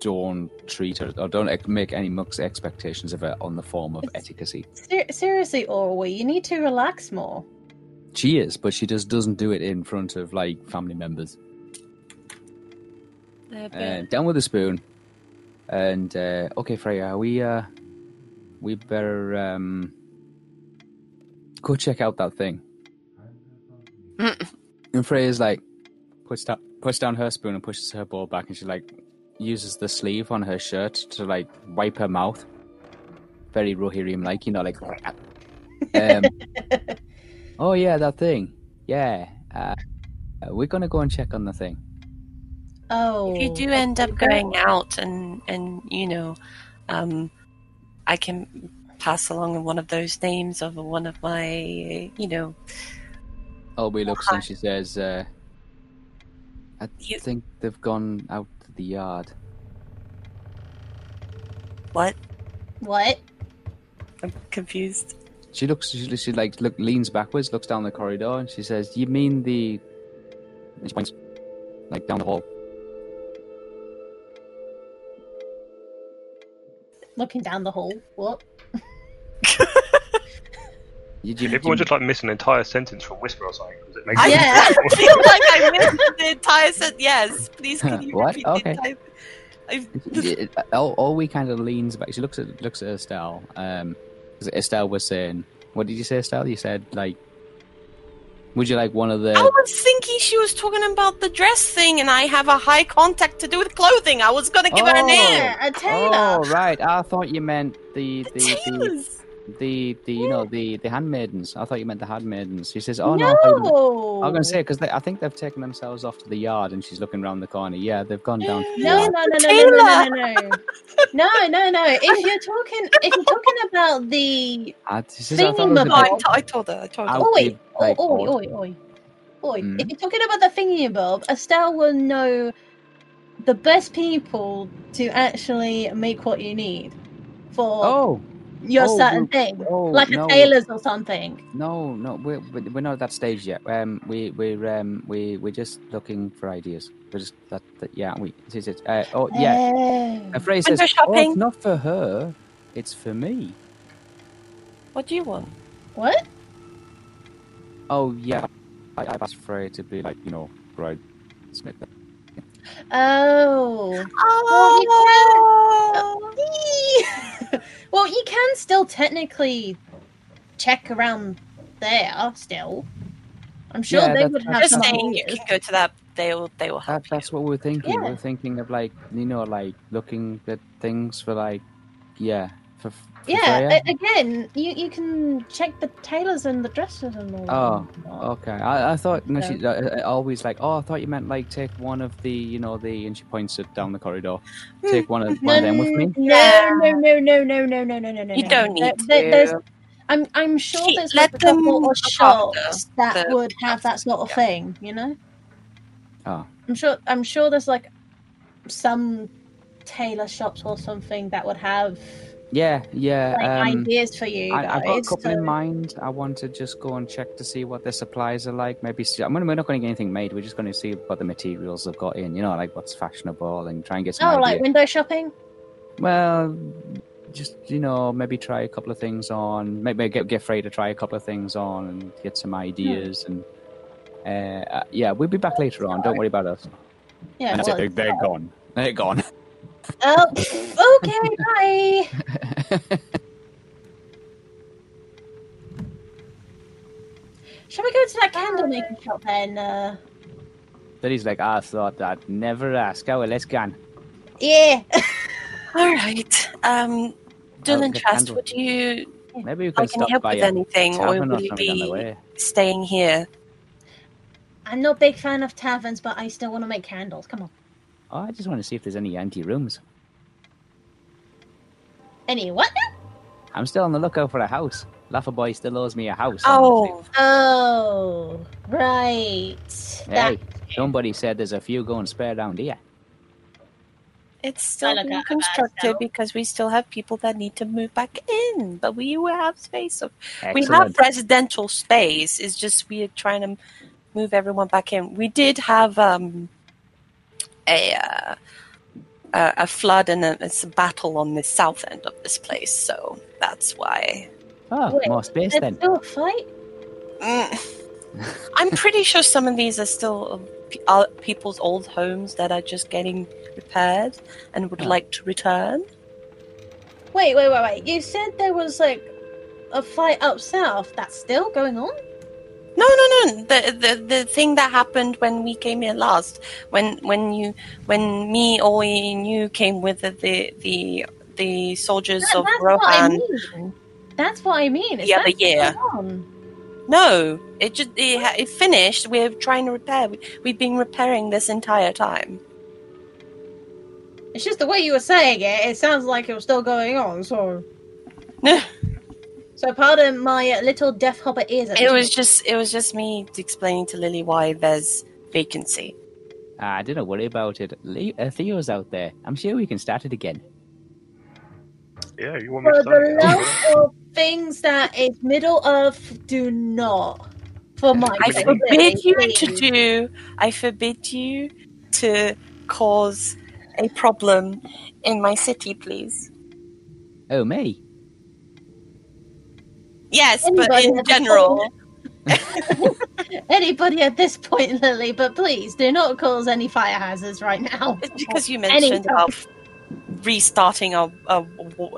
don't treat her or don't make any much expectations of her on the form of It's- etiquette. Ser- seriously, Olwe, you need to relax more. She is, but she just doesn't do it in front of like family members. They're a bit- Uh, down with the spoon. And uh, okay, Freya, we uh, we better um, go check out that thing. And Freya's like puts down puts down her spoon and pushes her ball back, and she like uses the sleeve on her shirt to like wipe her mouth. Very Rohirrim like, you know, like. um, <laughs> oh yeah, that thing. Yeah, uh, we're gonna go and check on the thing. Oh, if you do end up going out and and you know um i can pass along one of those names of one of my you know Olwe looks and she says, uh, I You- think they've gone out to the yard. what what? i'm confused She looks, she, she like look, leans backwards, looks down the corridor, and she says, "You mean the?" And she points, like down the hall. Looking down the hall. What? <laughs> <laughs> You, you, Everyone you- just like missed an entire sentence from Whisper or something. 'cause it makes I it Yeah. <laughs> feel like I missed the entire set. Yes, please can you What? repeat Okay. the entire? I, Y- all, Olwe kind of leans back. She looks at looks at Estelle. Um, 'cause Estelle was saying, "What did you say, Estelle? You said like, would you like one of the? I was thinking she was talking about the dress thing, and I have a high contact to do with clothing. I was gonna give her a Oh. name. A tailor. Oh right, I thought you meant the The the the, tailors. The, the you know the the handmaidens. I thought you meant the handmaidens. She says, "Oh no." I, thought no. I was going to say because I think they've taken themselves off to the yard, and she's looking around the corner. Yeah, they've gone down. To the No, yard. no, no, no, no, no, no, no, no, no, no. If you're talking, if you're talking about the I, she says, I thought it was a I, bit- t- I told her. I told her. Out oi, the, like, oi, odd. oi, oi, oi. Mm. If you're talking about the thingy bob, Estelle will know the best people to actually make what you need for Oh your oh, certain thing, oh, like a no. tailor's or something. no, no, we're we're we're not at that stage yet. Um, we we're um we we're just looking for ideas. We're just that, that yeah. We it is it. Uh, oh yeah. A phrase says, Window "Oh, shopping." it's not for her. It's for me." What do you want? What? Oh yeah. I, I've asked for it to be like you know bridesmaid. Oh. Oh, <laughs> well, you can still technically check around there still. I'm sure Yeah, they that's- would have that's just saying you can go to that. They will. They will help That, that's what we're thinking. Yeah. We're thinking of like you know like looking at things for like yeah for, for Yeah, Freya. again, you, you can check the tailors and the dresses and all. Oh, that. Okay, I, I thought no, she Yeah. uh, uh, always like. Oh, I thought you meant like take one of the, you know, the, and she points it down the corridor. Take one of one of them with me. No, no, no, no, no, no, no, no, no, no. You don't need there- There's. I'm, I'm sure Keep- there's let like a couple of shops after that the- would have that sort of Yeah. thing. You know, Oh, I'm sure. I'm sure there's like some tailor shops or something that would have yeah, yeah. like um, ideas for you. I, I've got a guys, couple in mind. I want to just go and check to see what their supplies are like. Maybe see, I mean, we're not going to get anything made. We're just going to see what the materials they've got in. You know, like what's fashionable and try and get some Oh, idea. like window shopping. Well, just you know, maybe try a couple of things on. Maybe get get Frey to try a couple of things on and get some ideas. And uh, uh, yeah, we'll be back later on. Don't worry about us. Yeah. And well, it. They're, they're gone. They're gone. <laughs> Oh, okay, <laughs> bye. Shall we go to that candle making shop then? Uh, Then he's like, I thought I'd never ask. Oh, well, let's go. on. yeah. <laughs> All right. Um, Dylan Trask, would you Maybe we I can can stop help by with a anything, or tavern or will you something on the be staying here? I'm not a big fan of taverns, but I still want to make candles. Come on. Oh, I just want to see if there's any empty rooms. Any what now? I'm still on the lookout for a house. Laffer Boy still owes me a house. Oh, Oh, right. That, Hey, somebody said there's a few going spare down here. it's still being at constructed because we still have people that need to move back in, but we have space. So we have residential space. It's just we are trying to move everyone back in. We did have um, a uh, a, a flood and a, it's a battle on the south end of this place, so that's why. Oh, Wait, more space then. still a fight? Mm. <laughs> I'm pretty sure some of these are still uh, pe- uh, people's old homes that are just getting repaired and would Oh. like to return. Wait, wait, wait, wait. You said there was like a fight up south. That's still going on? No, no, no. The, the the thing that happened when we came here last, when when you when me, Oi, and you came with the the the, the soldiers That- of that's what I Rohan. mean. That's what I mean. Is The other year. No, it just it, it finished. We're trying to repair. We, we've been repairing this entire time. It's just the way you were saying it. It sounds like it was still going on. So, so pardon my uh, little deaf hobbit ears. It was point. just it was just me explaining to Lily why there's vacancy. Ah, didn't worry about it. Le- uh, Theo's out there. I'm sure we can start it again. Yeah, you want me for to start the it? love of things that is Middle Earth. Do not. For my I Really? forbid you please. to do. I forbid you to cause a problem in my city, please. Oh, me? Yes, but in general, <laughs> Anybody at this point, Lily, but please do not cause any fire hazards right now. it's because you mentioned time. about restarting a, a,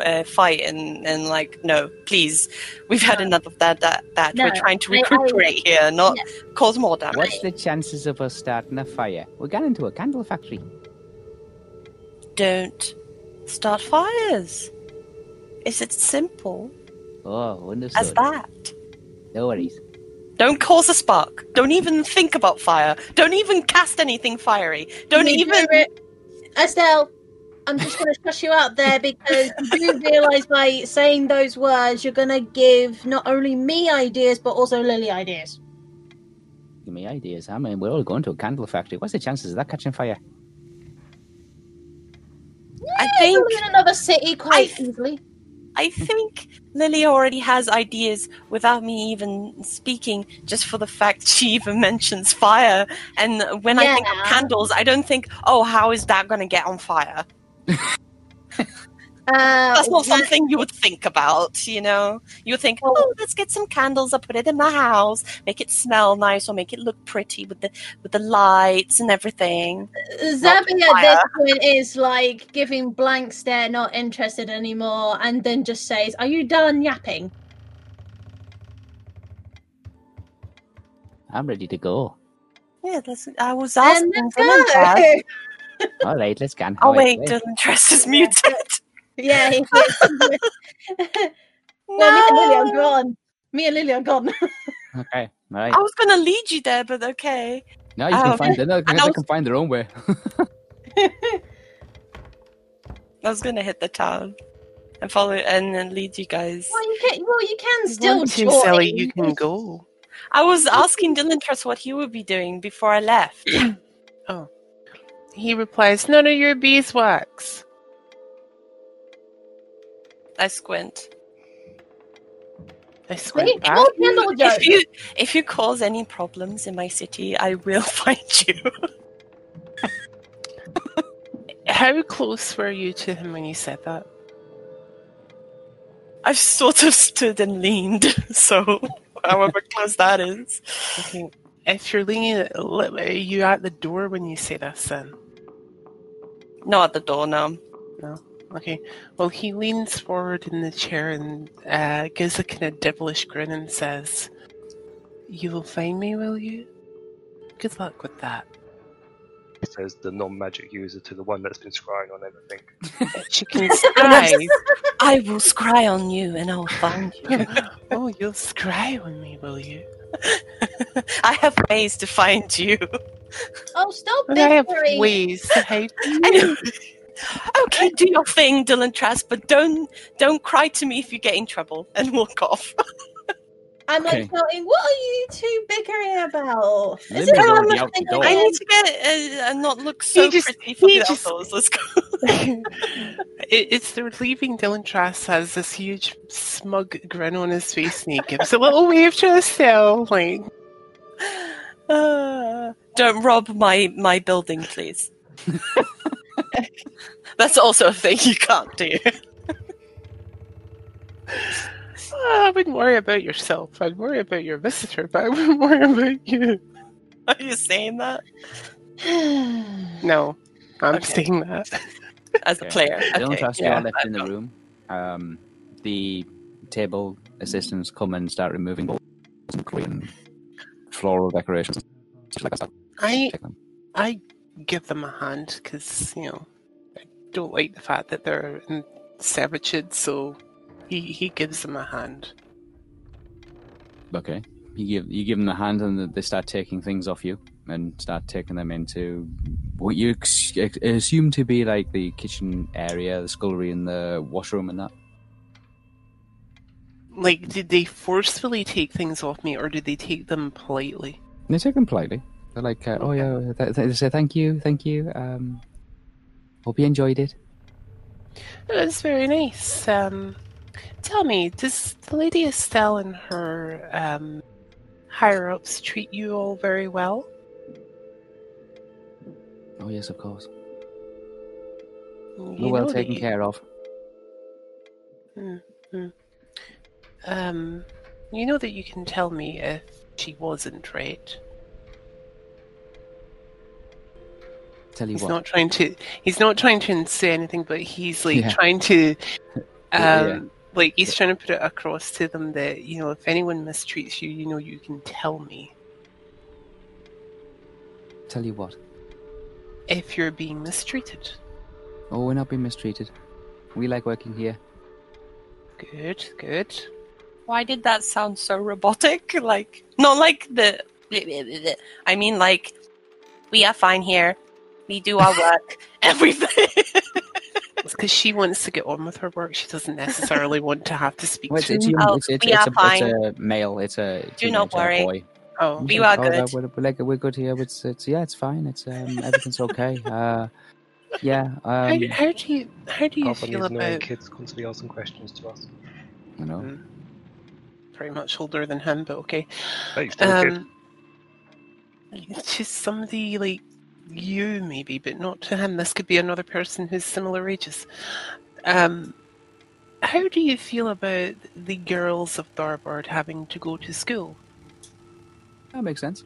a fight and, and like no please we've had No. enough of that that, that. we're trying to I- I- recuperate here not cause more damage What's the chances of us starting a fire? We're going into a candle factory. don't start fires is it simple Oh, as understood. that No worries. don't cause a spark don't even think about fire don't even cast anything fiery don't You even do it- Estelle, I'm just going to shush you out there because you do realise by saying those words, you're going to give not only me ideas but also Lily ideas. Give me ideas. I mean, we're all going to a candle factory. What's the chances of that catching fire? i think in another city quite I- easily. I think Lily already has ideas without me even speaking, just for the fact <laughs> she even mentions fire. And when I think of candles, I don't think, oh, how is that going to get on fire? <laughs> Uh, That's not something you would think about, you know? You would think, oh, let's get some candles, I'll put it in my house, make it smell nice, or make it look pretty with the with the lights and everything. Zabby at this point is like giving blank stare, not interested anymore, and then just says, "Are you done yapping?" I'm ready to go. Yeah, that's, I was asking And let's go. All right, let's go. Oh, wait, Dylan Trask is muted. <laughs> yeah, he is. <laughs> Well, me and Lily are gone. Me and Lily are gone. <laughs> Okay, all right. I was going to lead you there, but okay. No, you oh, can um, find. No, <laughs> I they was- can find their own way. I was gonna hit the town and follow and then lead you guys. well, you can. Well, you can still want to, join. Sally, you can go. I was asking Dylan Trask what he would be doing before I left. <clears throat> Oh, he replies, None of your beeswax. I squint. I squint back. More candle joke. If you if you cause any problems in my city, I will <laughs> find you. <laughs> How close were you to him when you said that? I've sort of stood and leaned, <laughs> so however close that is. Okay. If you're leaning, are you at the door when you say this then? Not at the door now. Okay. Well, he leans forward in the chair and uh, gives a kind of devilish grin and says, You will find me, will you? Good luck with that. He Says the non-magic user to the one that's been scrying on everything. <laughs> She can scry. <laughs> I will scry on you and I'll find you. <laughs> oh, you'll scry on me, will you? I have ways to find you. Oh, stop But I have bickering. ways to hide I know. Okay, do your thing, Dylan Trask, but don't don't cry to me if you get in trouble and walk off. <laughs> I'm like Okay. shouting, "What are you two bickering about?" Is Lily's it already out the door. I need to get uh, and not look so He just- pretty for the just- outdoors. Let's go. <laughs> it, it's they're leaving Dylan Trask has this huge smug grin on his face and he gives a little wave to Estelle, like Uh, <sighs> don't rob my my building, please. <laughs> <laughs> That's also a thing you can't do. "Ah, I wouldn't worry about yourself. I'd worry about your visitor, but I wouldn't worry about you. Are you saying that <sighs> No, I'm Okay. saying that. <laughs> as a Okay. player? Dylan Okay, Trask yeah. are left in the room. Um, the table assistants come and start removing balls and Korean floral decorations. Like I I check them. I give them a hand because you know I don't like the fact that they're in servitude, so he he gives them a hand. Okay. You give you give them the hand, and they start taking things off you, and start taking them into what you ex- ex- assume to be like the kitchen area, the scullery, and the washroom, and that. Like, did they forcefully take things off me, or did they take them politely? They take them politely. They're like, uh, "Oh yeah," th- th- they say, "Thank you, thank you. Um, hope you enjoyed it." That's very nice. Um, tell me, does the Lady Estelle and her um, higher ups treat you all very well? Oh yes, of course. You well taken they- care of. Um, You know that you can tell me if she wasn't right. Tell you He's what. not trying to. He's not trying to say anything, but he's like Yeah. trying to. Um, <laughs> Yeah, yeah. Like he's trying to put it across to them that you know if anyone mistreats you, you know you can tell me Tell you what. if you're being mistreated. Oh, we're not being mistreated. We like working here. Good, good. Why did that sound so robotic? <laughs> Like, not like the. I mean, like, we are fine here. We do our work. <laughs> Everything. It's because she wants to get on with her work. She doesn't necessarily want to have to speak Well, it's, to. it's, him. Oh, it's, it's, we it's, are a, fine. it's a male. It's a Do not worry. boy. oh, We are Oh, good. that- We're, we're, like, we're good here. It's, it's yeah, it's fine. It's um, everything's okay. <laughs> Uh, yeah. how, Um, how do you how do you feel about kids constantly asking questions to us. you know. Mm. pretty much older than him, but okay. Hey, still a kid. Um, to somebody like you, maybe, but not to him. This could be another person who's similar ages. Um, how do you feel about the girls of Tharbad having to go to school? That makes sense.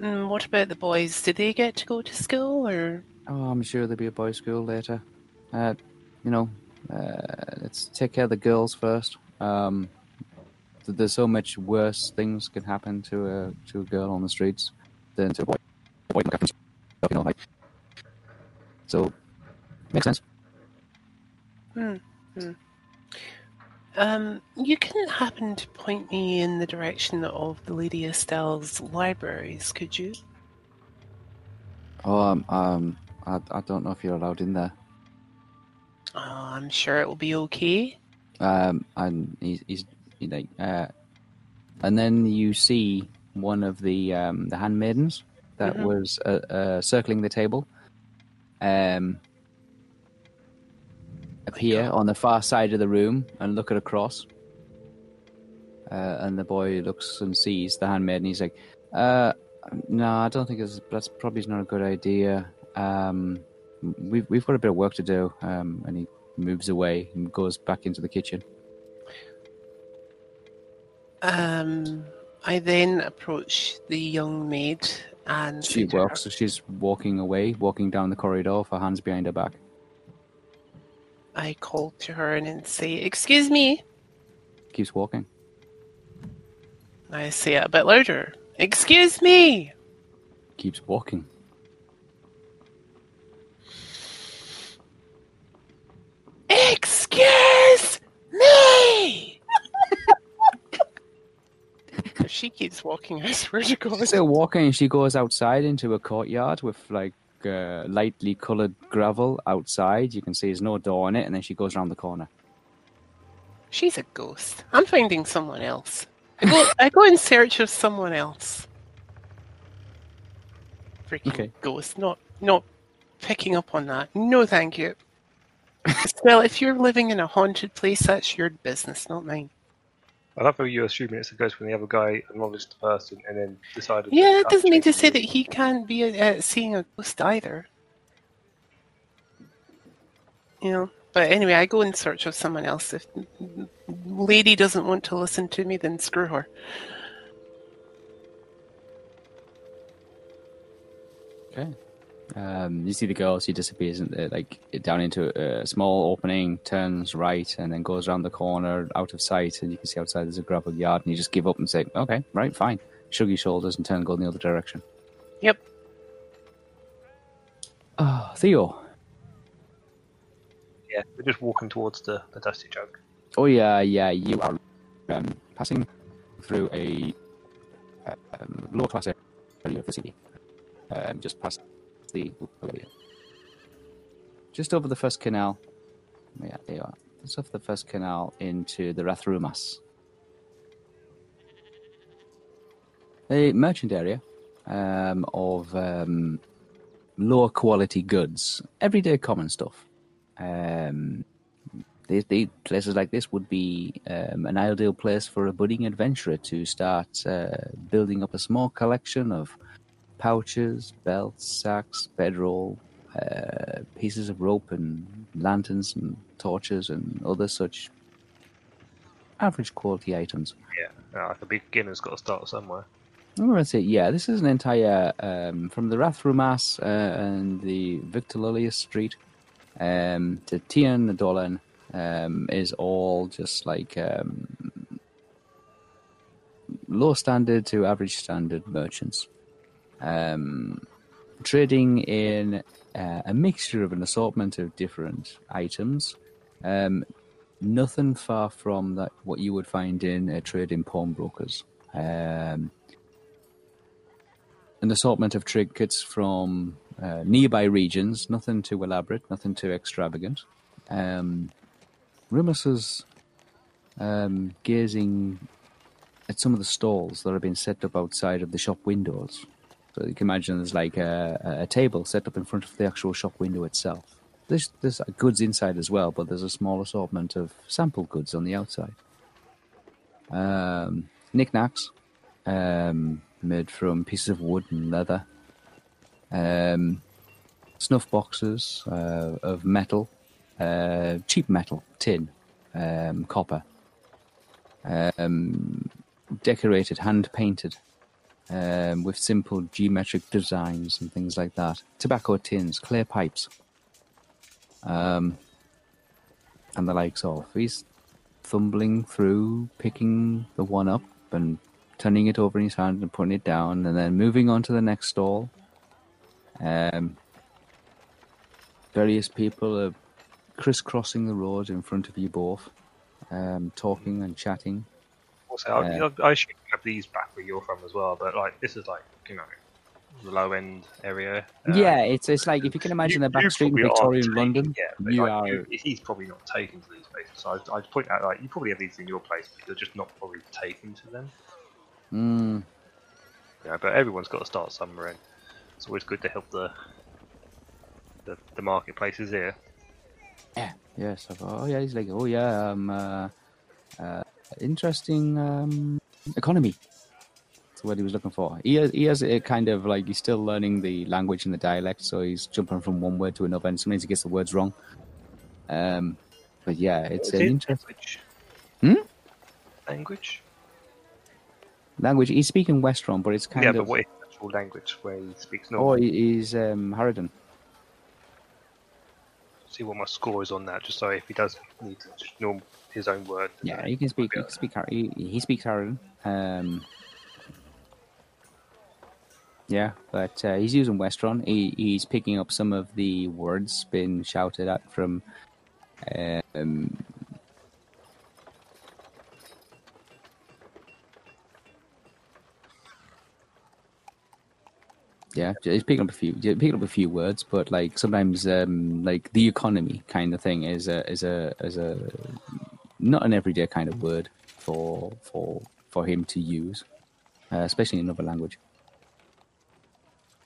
Mm, what about the boys? Do they get to go to school, or Oh, I'm sure there'll be a boys' school later. Uh, you know, uh, let's take care of the girls first. Um, there's so much worse things can happen to a to a girl on the streets than to a boy. A boy can look after himself, you know, like. So, makes sense. Hmm. Um, you couldn't happen to point me in the direction of the Lady Estelle's libraries, could you? Oh, um, um, I, I don't know if you're allowed in there. Oh, I'm sure it will be okay. Um, and he's, he's you know, uh, and then you see one of the um, the handmaidens that Mhm. was uh, uh, circling the table, um, appear on the far side of the room and look at across. Uh, and the boy looks and sees the handmaid, and He's like, uh, "No, I don't think it's, that's probably not a good idea. Um, we've we've got a bit of work to do." Um, and he moves away and goes back into the kitchen. Um, I then approach the young maid and She say to her- walks. She's walking away, walking down the corridor, with her hands behind her back. I call to her and then say, "Excuse me." Keeps walking. I say it a bit louder. Excuse me. Keeps walking. Excuse me. <laughs> she keeps walking. I swear to God. Still walking, and she goes outside into a courtyard with like uh, lightly coloured gravel outside. You can see there's no door in it, and then she goes around the corner. She's a ghost. I'm finding someone else. I go. I go in search of someone else. Freaking Okay. ghost. Not not picking up on that. No, thank you. <laughs> well, if you're living in a haunted place, that's your business, not mine. I love how you're assuming it's a ghost when the other guy acknowledged the person and then decided. Yeah, to that doesn't mean to say that he can't be uh, seeing a ghost either. You know. But anyway, I go in search of someone else. If lady doesn't want to listen to me, then screw her. Okay. Um, you see the girl. She disappears into, like down into a small opening, turns right, and then goes around the corner, out of sight. And you can see outside there's a gravel yard. And you just give up and say, "Okay, right, fine." Shrug your shoulders and turn and go in the other direction. Yep. Oh, Theo. Yeah, we're just walking towards the, the dusty jug. Oh yeah, yeah. You are um, passing through a uh, um, lower class area of the city. Um, just past the just over the first canal. Yeah, there you are. Just off the first canal into the Rathrumas. A merchant area um, of um, lower quality goods, everyday common stuff. Um, these, places like this would be um, an ideal place for a budding adventurer to start uh, building up a small collection of pouches, belts, sacks, bedroll, uh, pieces of rope, and lanterns and torches and other such average quality items. Yeah, like a beginner's got to start somewhere. I'm going to say, yeah, this is an entire, um, from the Rathrumas uh, and the Victor Lullius Street um, to Tian and Dolan um, is all just like um, low standard to average standard merchants. Um, trading in uh, a mixture of an assortment of different items. Um, nothing far from that what you would find in a trade in pawnbrokers. Um, an assortment of trinkets from uh, nearby regions, nothing too elaborate, nothing too extravagant. Um, is um, gazing at some of the stalls that have been set up outside of the shop windows. So you can imagine there's like a, a table set up in front of the actual shop window itself. There's, there's goods inside as well, but there's a small assortment of sample goods on the outside. Um, knickknacks um, made from pieces of wood and leather. Um, snuff boxes uh, of metal, uh, cheap metal, tin, um, copper. Um, decorated, hand painted, um, with simple geometric designs and things like that. Tobacco tins, clear pipes, um, and the likes of. He's fumbling through, picking the one up and turning it over in his hand and putting it down, and then moving on to the next stall. Um, various people are crisscrossing the road in front of you both, um, talking and chatting. Also, I, Yeah. I, I should have these back where you're from as well, but like this is like you know the low end area. Uh, yeah, it's it's like if you can imagine the back street in Victorian London, Yeah, but, you like, are you- he's probably not taken to these places. So I, I'd point out like you probably have these in your place, but you're just not probably taken to them. mm, Yeah, but everyone's got to start somewhere, and it's always good to help the the, the marketplaces here. Yeah, yes. I thought, oh yeah, he's like, oh yeah, um, uh, uh, interesting um, economy. That's what he was looking for. He has, he has a kind of like he's still learning the language and the dialect, so he's jumping from one word to another, and sometimes he gets the words wrong. Um, but yeah, it's an it interesting language. Hmm? Language. language. He's speaking Westron, but it's kind yeah, of but what is the actual language where he speaks oh, normal? he- he's um, Harridan. See what my score is on that, just so if he does need to just norm his own word. Yeah, he can speak. He can speak. He, he speaks Harridan. Um, yeah, but uh, he's using Westron. He, he's picking up some of the words being shouted at from. Um, yeah, he's picking up a few, picking up a few words, but like sometimes, um, like the economy kind of thing is a is a is a not an everyday kind of word for for for him to use, uh, especially in another language.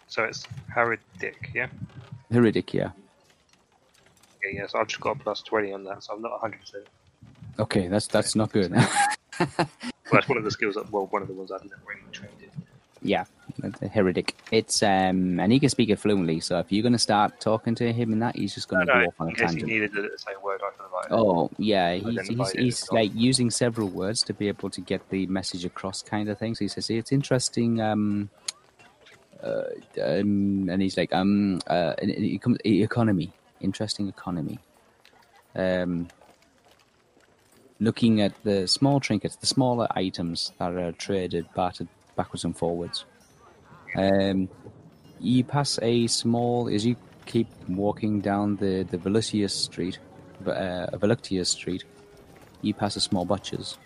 So it's Dick, yeah? Heridic, yeah. Yeah, yeah, so I've just got a plus 20 on that, so I'm not 100%. Okay, that's that's not good. <laughs> Well, that's one of the skills, that, well, one of the ones I've never really trained in. yeah, the Heridic. It's um, and he can speak it fluently. So if you're going to start talking to him in that, he's just going to no, go off on a case he tangent. needed to say a word, I could have like, Oh yeah, he's he's, he's like using several words to be able to get the message across, kind of thing. So he says, "It's interesting." Um, uh, um, and he's like, um, uh, and it comes economy, interesting economy. Um, looking at the small trinkets, the smaller items that are traded, bartered backwards and forwards. Um, you pass a small as you keep walking down the the Velusius Street, uh, Veluctius Street. You pass a small butcher's.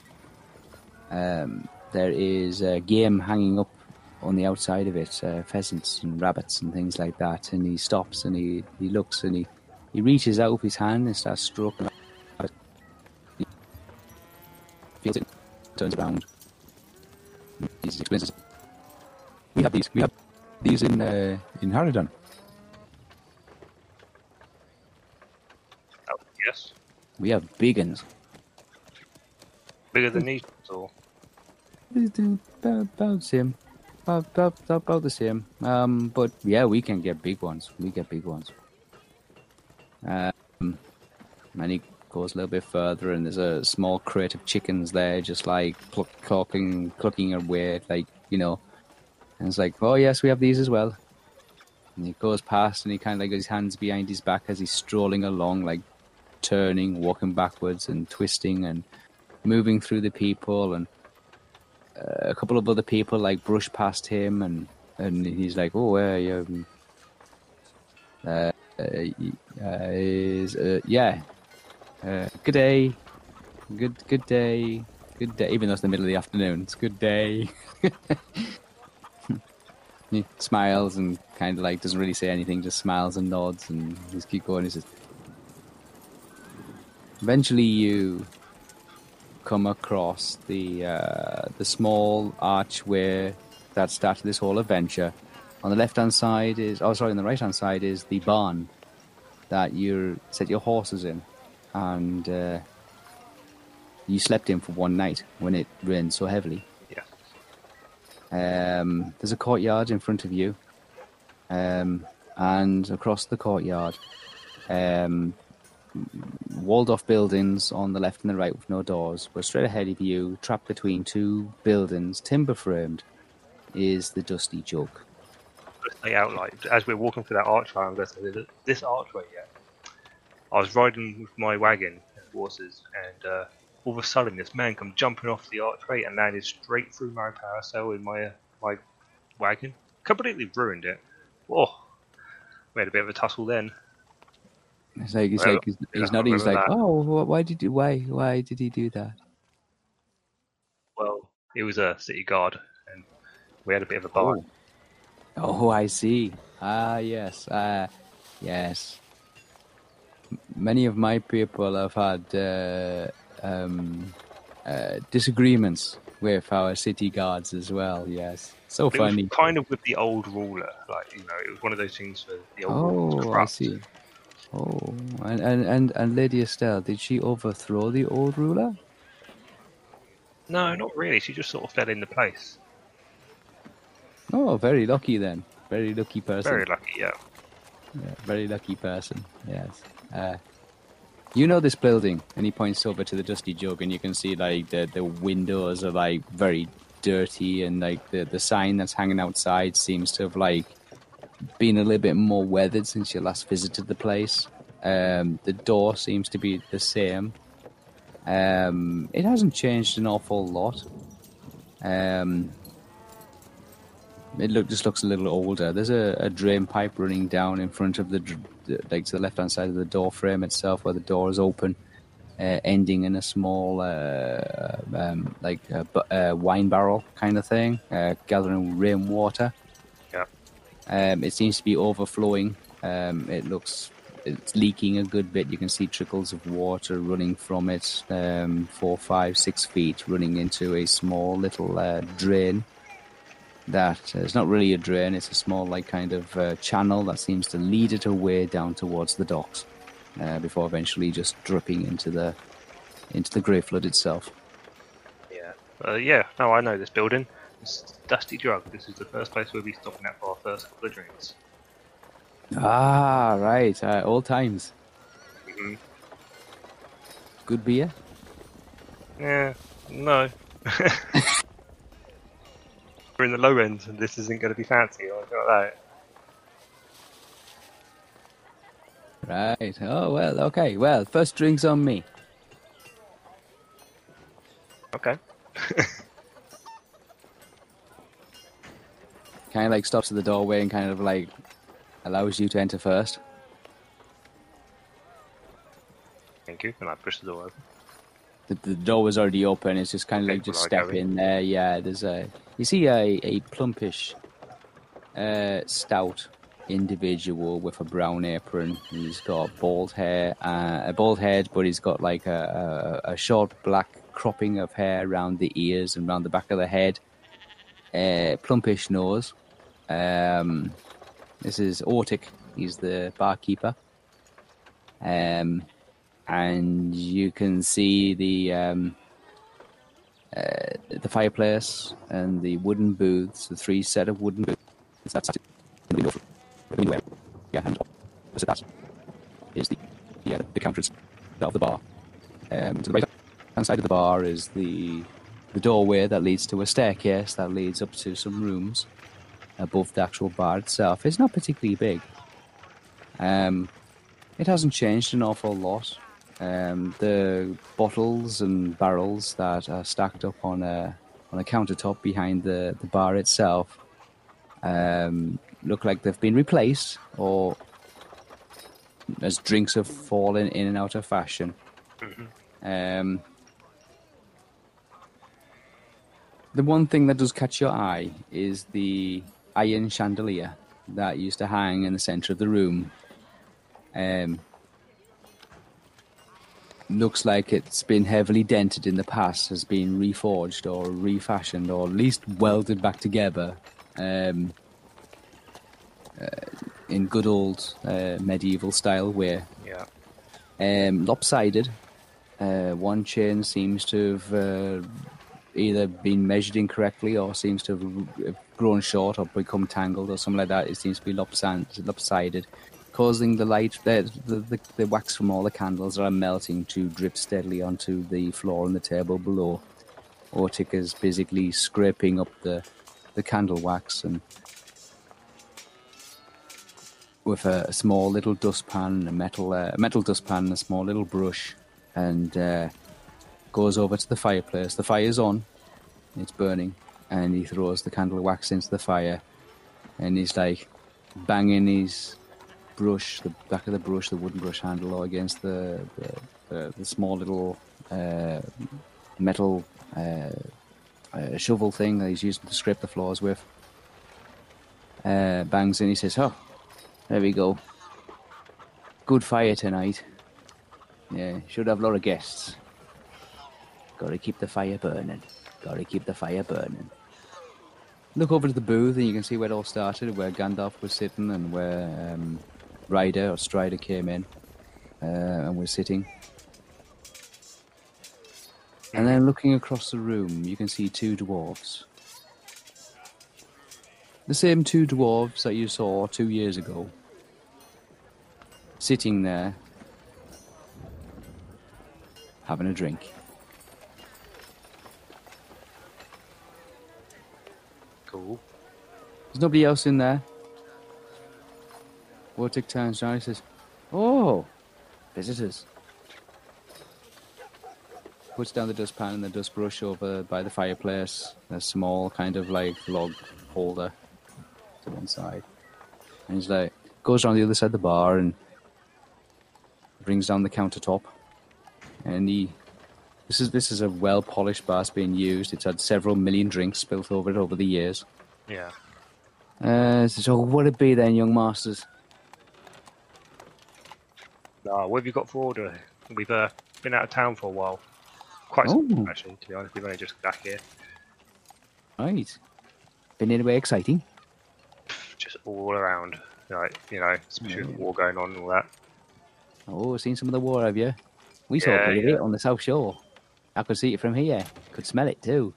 Um, there is a game hanging up on the outside of it, uh, pheasants and rabbits and things like that. And he stops and he, he looks and he, he reaches out with his hand and starts stroking. it. He feels it, turns around. He explains, it. "We have these. We have these in uh, in Harridan. oh, yes. We have big ones. Bigger than these, or About, about the same. About, about, about the same. Um, but yeah, we can get big ones. We get big ones. Um, and he goes a little bit further, and there's a small crate of chickens there, just like cluck, clucking, clucking away, like you know. And it's like, oh yes, we have these as well. And he goes past, and he kind of like his hands behind his back as he's strolling along, like turning, walking backwards, and twisting, and moving through the people, and uh, a couple of other people like brush past him, and and he's like, oh, uh, um, uh, uh, is uh, yeah, uh, good day, good good day, good day. Even though it's the middle of the afternoon, it's good day. <laughs> he smiles and kind of like doesn't really say anything, just smiles and nods, and just keep going. He says, eventually you come across the uh, the small archway that started this whole adventure. On the left hand side is, oh sorry, on the right hand side is the barn that you set your horses in, and uh, you slept in for one night when it rained so heavily. Um, there's a courtyard in front of you, um, and across the courtyard, um, walled off buildings on the left and the right with no doors. But straight ahead of you, trapped between two buildings, timber framed, is the dusty jug. Lay out like as we're walking through that archway. I'm going to say this archway. Yeah. I was riding with my wagon and horses, and uh, all of a sudden this man come jumping off the archway and landed straight through my parasol in my uh, my wagon. Completely ruined it. Oh, we had a bit of a tussle then. It's like, it's Well, like he's, he's not. He's like, that. oh, why did you? Why? Why did he do that? Well, he was a city guard, and we had a bit of a bar. Oh. Oh, I see. Ah, yes. Ah, yes. Many of my people have had uh, um, uh, disagreements with our city guards as well. Yes, so But funny. kind of with the old ruler, like you know, it was one of those things for the old ruler Oh, I see. Oh, and, and, and, and Lady Estelle, did she overthrow the old ruler? No, not really. She just sort of fell into place. Oh, very lucky then. Very lucky person. Very lucky, yeah. Yeah, very lucky person. Yes. Uh, you know this building, and he points over to the dusty jug, and you can see like the the windows are like very dirty, and like the the sign that's hanging outside seems to have like been a little bit more weathered since you last visited the place. Um, the door seems to be the same. Um, it hasn't changed an awful lot. Um, it look just looks a little older. There's a, a drain pipe running down in front of the, like to the left hand side of the door frame itself, where the door is open, uh, ending in a small uh, um, like a, uh wine barrel kind of thing, uh, gathering rainwater. Yeah. Um, it seems to be overflowing. Um, it looks it's leaking a good bit. You can see trickles of water running from it, um, four, five, six feet, running into a small little uh, drain that uh, it's not really a drain it's a small like kind of uh, channel that seems to lead it away down towards the docks uh, before eventually just dripping into the into the Greyflood itself Yeah. Uh, yeah, no, I know this building. It's Dusty Jug. This is the first place we'll be stopping at for our first couple of drinks. ah right uh, old times hmm good beer Yeah, no. <laughs> <laughs> In the low end, and this isn't going to be fancy or anything like that. right oh well okay well first drinks on me Okay. <laughs> kind of like stops at the doorway and kind of like allows you to enter first Thank you. And I push the door open. the, the door was already open. It's just kind of Okay, like just step in there. Yeah, there's a you see a a plumpish, uh, stout individual with a brown apron. He's got bald hair, uh, a bald head, but he's got like a, a, a short black cropping of hair around the ears and around the back of the head. Uh, plumpish nose. Um, this is Ortic. He's the barkeeper. Um, and you can see the um, uh, the fireplace and the wooden booths, the three set of wooden booths. That's in the window. Yeah, and opposite that is the yeah, the counter of the bar. Um, to the right hand side of the bar is the the doorway that leads to a staircase that leads up to some rooms above the actual bar itself. It's not particularly big. Um, it hasn't changed an awful lot. Um, the bottles and barrels that are stacked up on a on a countertop behind the, the bar itself um, look like they've been replaced or as drinks have fallen in and out of fashion. Um, the one thing that does catch your eye is the iron chandelier that used to hang in the center of the room. Um, looks like it's been heavily dented in the past, has been reforged or refashioned, or at least welded back together um, uh, in good old uh, medieval style way. Yeah. Um, lopsided. Uh, one chain seems to have uh, either been measured incorrectly or seems to have uh, grown short or become tangled or something like that. It seems to be lopsided causing the light, the, the, the, wax from all the candles are melting to drip steadily onto the floor and the table below. Ortic is basically scraping up the, the candle wax and with a, a small little dustpan, a metal uh, a metal dustpan, and a small little brush, and uh, goes over to the fireplace. The fire's on, it's burning, and he throws the candle wax into the fire, and he's like banging his brush, the back of the brush, the wooden brush handle, against the the, the, the small little uh, metal uh, uh, shovel thing that he's using to scrape the floors with. Uh, bangs in, he says, "Oh, there we go. Good fire tonight. Yeah, should have a lot of guests. Got to keep the fire burning. Got to keep the fire burning." Look over to the booth, and you can see where it all started, where Gandalf was sitting, and where um, Ryder or Strider came in uh, and was sitting. And then looking across the room, you can see two dwarves. The same two dwarves that you saw two years ago. Sitting there, having a drink. Cool. There's nobody else in there. Ortic turns and says, Oh, visitors. Puts down the dustpan and the dust brush over by the fireplace, a small kind of like log holder to one side. And he's like, goes around the other side of the bar and brings down the countertop. And he, this is this is a well polished bar that's being used. It's had several million drinks spilt over it over the years. Yeah. Uh, so what it be then, young masters? Uh, what have you got for order? We've uh, been out of town for a while. Quite some Oh. actually, to be honest. We've only just got back here. Right. Been anywhere exciting? Just all around. Like, you know, especially with the war going on and all that. Oh, seen some of the war, have you? We saw Yeah, a bit of it on the south shore. I could see it from here. Could smell it too.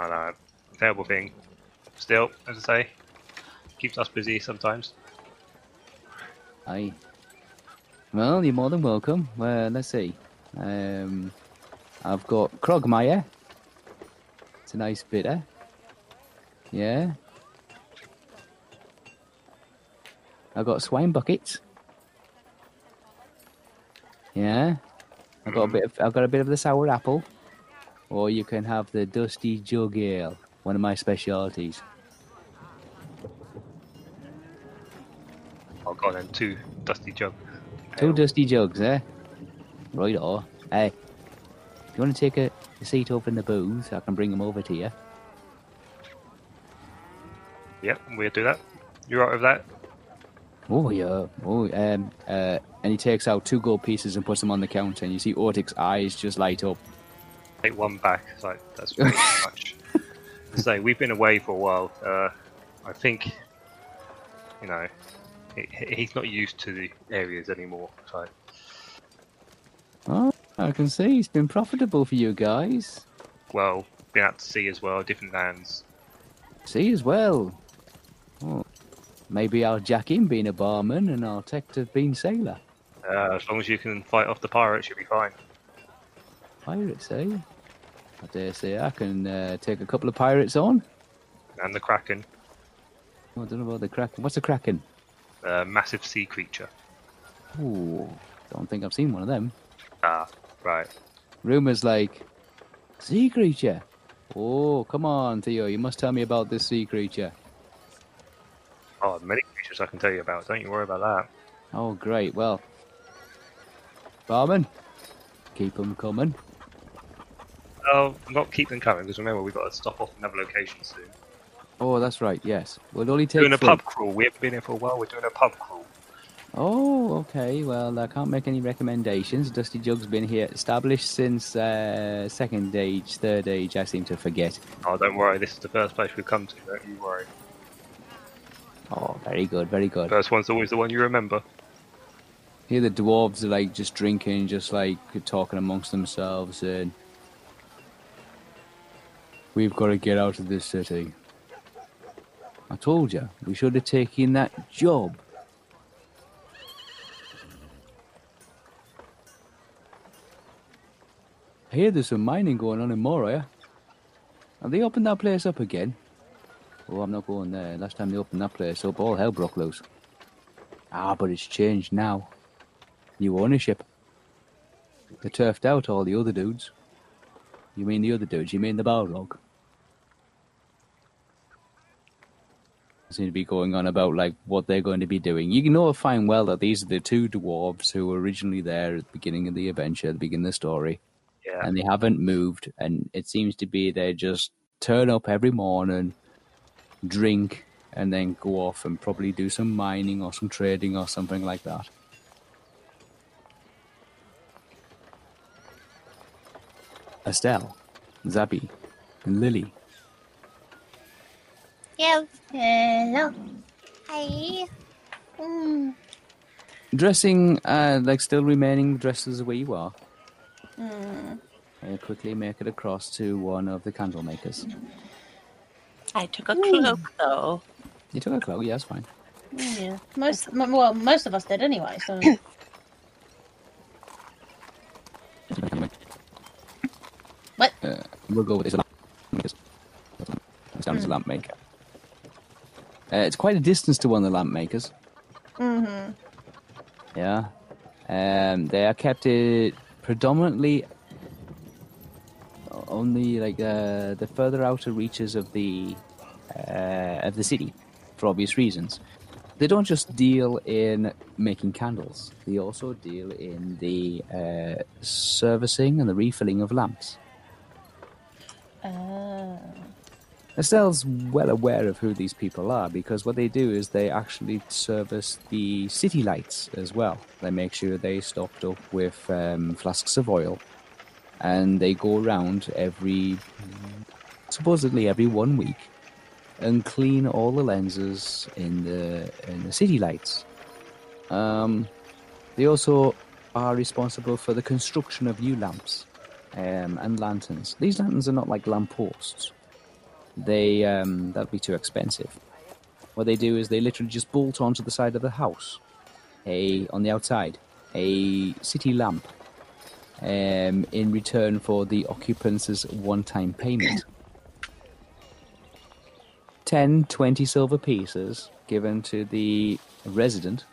I know. Terrible thing. Still, as I say, keeps us busy sometimes. Aye. Well, you're more than welcome. Well, let's see. Um, I've got Krogmeyer. It's a nice bitter. Yeah. I've got swine buckets. Yeah. I've got a bit of I've got a bit of the sour apple. Or you can have the dusty jug ale, one of my specialities. I've got then two dusty jug. Two dusty jugs, eh? Right on. Hey, if you want to take a, a seat over in the booth, I can bring them over to you. Yep, we'll do that. You're right with that? Oh yeah. Oh, um, uh, and he takes out two gold pieces and puts them on the counter, and you see Ortic's eyes just light up. Take one back. It's like that's too <laughs> much. So we've been away for a while. Uh, I think, you know, he's not used to the areas anymore. So Oh, I can see he's been profitable for you guys. well, been out to sea as well, different lands. Sea as well. Oh, maybe I'll jack in being a barman, and I'll take to being sailor. Uh, as long as you can fight off the pirates, you'll be fine. Pirates, eh? I dare say I can uh, take a couple of pirates on. And the kraken, Oh, I don't know about the kraken. What's a kraken? A massive sea creature. Ooh, don't think I've seen one of them. Ah, right. Rumors like sea creature. Oh, come on, Theo. You must tell me about this sea creature. Oh, many creatures I can tell you about. Don't you worry about that. Oh, great. Well, barman, keep them coming. Oh, not keep them coming because remember we've got to stop off another location soon. Oh, that's right. Yes, we'll only take. doing a pub crawl. We haven't been here for a while. We're doing a pub crawl. Oh, okay. Well, I can't make any recommendations. Dusty Jug's been here established since uh, second age, third age. I seem to forget. Oh, don't worry. This is the first place we've come to. Don't you worry. Oh, very good, very good. First one's always the one you remember. Here the dwarves are like just drinking, just like talking amongst themselves, and we've got to get out of this city. I told you we should have taken that job. I hear there's some mining going on in Moria. Have they opened that place up again? Oh, I'm not going there. Last time they opened that place up, all hell broke loose. Ah, but it's changed now. New ownership. They turfed out all the other dudes. You mean the other dudes? You mean the Balrog? Seem to be going on about like what they're going to be doing. You know fine well that these are the two dwarves who were originally there at the beginning of the adventure, at the beginning of the story, Yeah. and they haven't moved. And it seems to be they just turn up every morning, drink, and then go off and probably do some mining or some trading or something like that. Estelle, Zabi, and Lily. Yeah. Hello. Hi. Mm. Dressing, uh, like still remaining dressed as the way you are. Mm. Uh, quickly make it across to one of the candle makers. I took a cloak though. You took a cloak, yeah, that's fine. Yeah. Most m- well, most of us did anyway. So <coughs> What? Uh, we'll go with this. lamp makers. It's down as a lamp maker. Uh, it's quite a distance to one of the lamp makers. mm-hmm. Yeah. Um, they are kept uh, predominantly only like uh, the further outer reaches of the uh, of the city, for obvious reasons. They don't just deal in making candles; they also deal in the uh, servicing and the refilling of lamps. Uh, Estelle's well aware of who these people are because what they do is they actually service the city lights as well. They make sure they stocked up with um, flasks of oil, and they go around every supposedly every one week and clean all the lenses in the in the city lights. Um, they also are responsible for the construction of new lamps um, and lanterns. These lanterns are not like lampposts they um, that'd be too expensive. What they do is they literally just bolt onto the side of the house, a on the outside, a city lamp, um, in return for the occupants' one-time payment. 10, 20 silver pieces given to the resident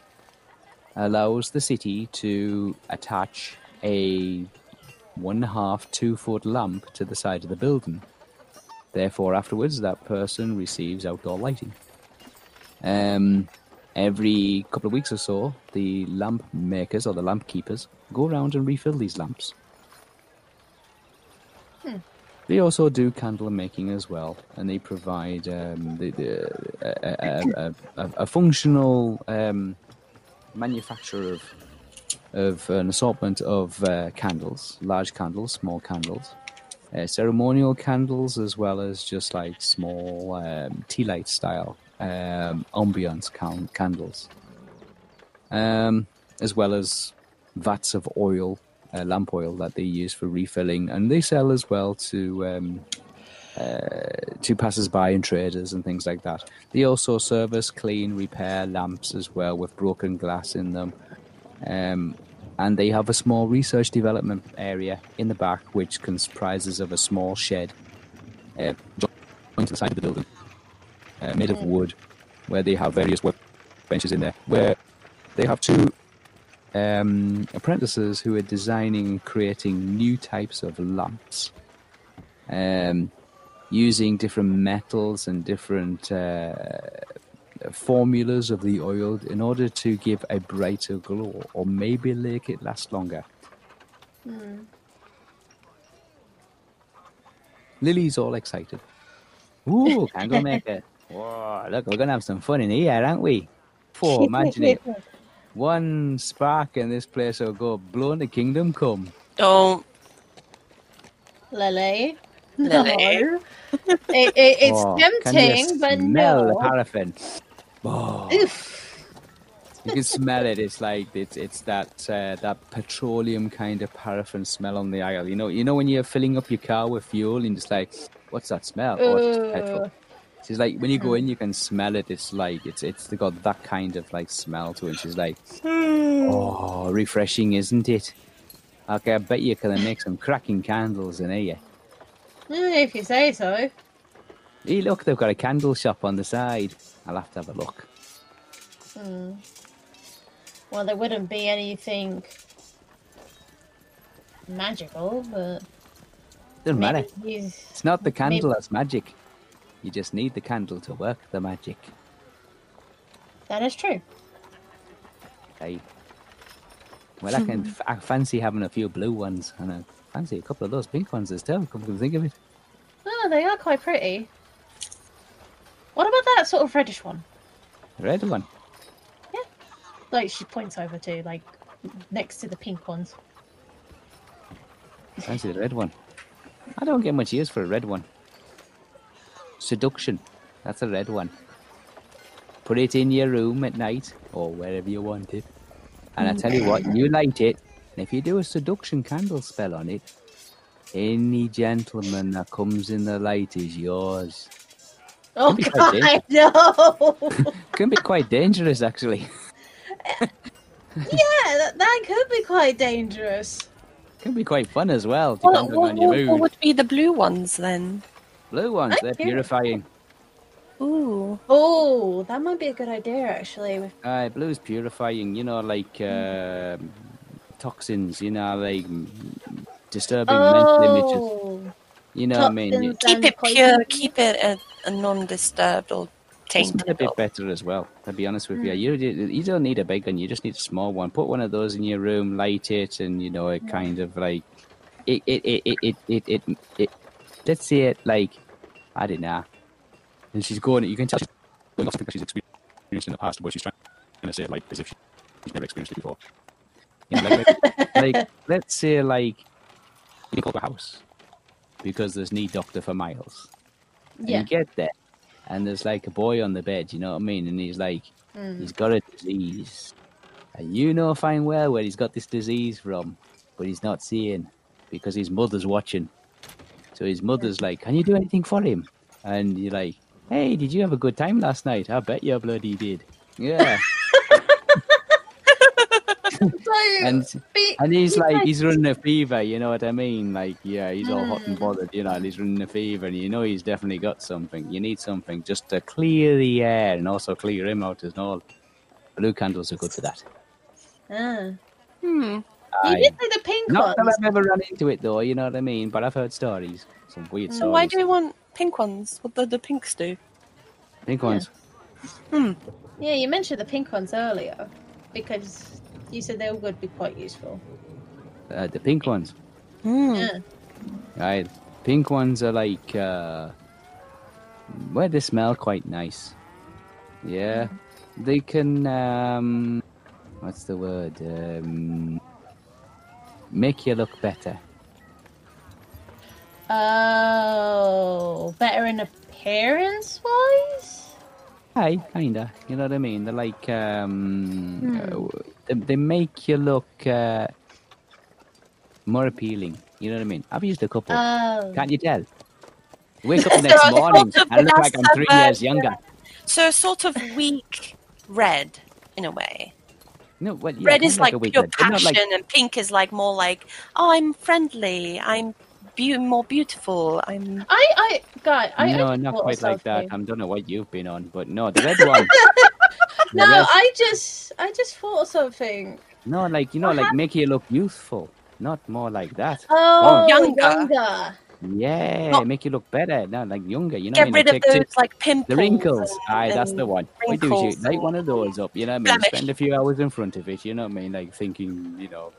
allows the city to attach a one half, two foot lamp to the side of the building. Therefore, afterwards, that person receives outdoor lighting. Um, every couple of weeks or so, the lamp makers or the lamp keepers go around and refill these lamps. They also do candle making as well, and they provide um, the, the, a, a, a, a, a functional um, manufacture of of an assortment of uh, candles, large candles, small candles, uh, ceremonial candles, as well as just like small um, tea light style um, ambiance can- candles, um, as well as vats of oil, uh, lamp oil that they use for refilling, and they sell as well to um, uh, to passers-by and traders and things like that. They also service, clean, repair lamps as well with broken glass in them. Um, and they have a small research development area in the back, which comprises of a small shed uh, to the side of the building, uh, made of wood, where they have various work benches in there, where they have two um, apprentices who are designing creating new types of lamps, um, using different metals and different uh, formulas of the oil in order to give a brighter glow, or maybe make it last longer. Hmm. Lily's all excited. <laughs> Ooh, candle maker. Whoa, look, we're gonna have some fun in here, aren't we? Four, <laughs> imagine it. One spark and this place will go blowing the kingdom come. Don't. Lily. Lily. No. <laughs> it, it, it's Oh, can you tempting, but smell the no. paraffin. Oh, you can smell it. It's like it's it's that uh, that petroleum kind of paraffin smell on the aisle. You know, you know when you're filling up your car with fuel and it's like, what's that smell? Oh, it's petrol. She's like, when you go in, you can smell it. It's like it's it's got that kind of like smell to it. She's like, oh, refreshing, isn't it? Okay, I bet you can make some cracking candles in here. Eh, If you say so. Hey, look, they've got a candle shop on the side. I'll have to have a look. Hmm. Well, there wouldn't be anything magical, but Doesn't matter. It's not the candle Maybe- that's magic. You just need the candle to work the magic. That is true. Hey. Well, I can <laughs> I fancy having a few blue ones, and I fancy a couple of those pink ones as well. Come to think of it, Oh, they are quite pretty. What about that sort of reddish one? the red one. Yeah. Like she points over to, like next to the pink ones. Fancy the red one. I don't get much use for a red one. Seduction. That's a red one. Put it in your room at night or wherever you want it. And I tell you what, you light it, and if you do a seduction candle spell on it, any gentleman that comes in the light is yours. Oh be quite god, no! <laughs> Can be quite dangerous, actually. yeah, that, that could be quite dangerous. Can be quite fun as well, What, depending what, on your what, what would be the blue ones then? Blue ones, I they're hear- purifying. Ooh. Oh, that might be a good idea actually. With Aye, blue's purifying, you know, like um toxins, you know, like disturbing mental images. You know what I mean? toxins Keep it pure, keep it a, a non-disturbed or It's a bit better as well, to be honest with you. Mm. You you don't need a big one, you just need a small one. Put one of those in your room, light it, and you know, it mm. kind of like it it it it it it, it, it let's say it like I don't know. And she's going you can tell she's going off something she's experienced in the past, but she's trying to say it like as if she's never experienced it before. You know, like, like, like <laughs> let's say like you call the house because there's need doctor for miles. And Yeah. you get there, and there's like a boy on the bed, you know what I mean? And he's like, Mm. he's got a disease. And you know fine well where he's got this disease from, but he's not seeing because his mother's watching. So his mother's like, Can you do anything for him? And you're like, Hey, did you have a good time last night? I bet you bloody did. Yeah. <laughs> So, <laughs> and and he's like, he's running a fever, you know what I mean? Like, yeah, he's all hot and Mm. bothered, you know, and he's running a fever, and you know he's definitely got something. You need something just to clear the air and also clear him out as all. Blue candles are good for that. Ah. Hmm. You did say the pink Not that. I've ever run into it though, you know what I mean? But I've heard stories, some weird So stories. why do we want pink ones? What do the pinks do? Pink ones. Hmm. Yeah, you mentioned the pink ones earlier because you said they would be quite useful. Uh, the pink ones. Hmm. Yeah. Right. Pink ones are like, uh, well, they smell quite nice. Yeah. They can, um, what's the word? Um, make you look better. Oh, better in appearance wise? Hi, kinda. You know what I mean? They're like, um, Hmm. uh, they, they make you look uh, more appealing. You know what I mean? I've used a couple. Oh. Can't you tell? Wake up the <laughs> next So, morning sort of and look like I'm three of a- years younger. So sort of weak red in a way. No, well, yeah, Red kinda is like, a pure wizard, not passion, like- and pink is like more like, oh, I'm friendly. I'm be- more beautiful. I'm. I, I, guy, I. no, I not quite like that. something. I don't know what you've been on, but no, the red <laughs> one. <laughs> No, I just, I just thought of something. no, like you know, What like make you look youthful, not more like that. Oh, Younger. younger. Yeah, Not- make you look better, not like younger. You know, Get what I mean? rid of Like, take- those like pimples. The wrinkles. and- Aye, that's the one. We do light one of those up, you know what I mean? Spend a few hours in front of it, you know what I mean? Like thinking, you know,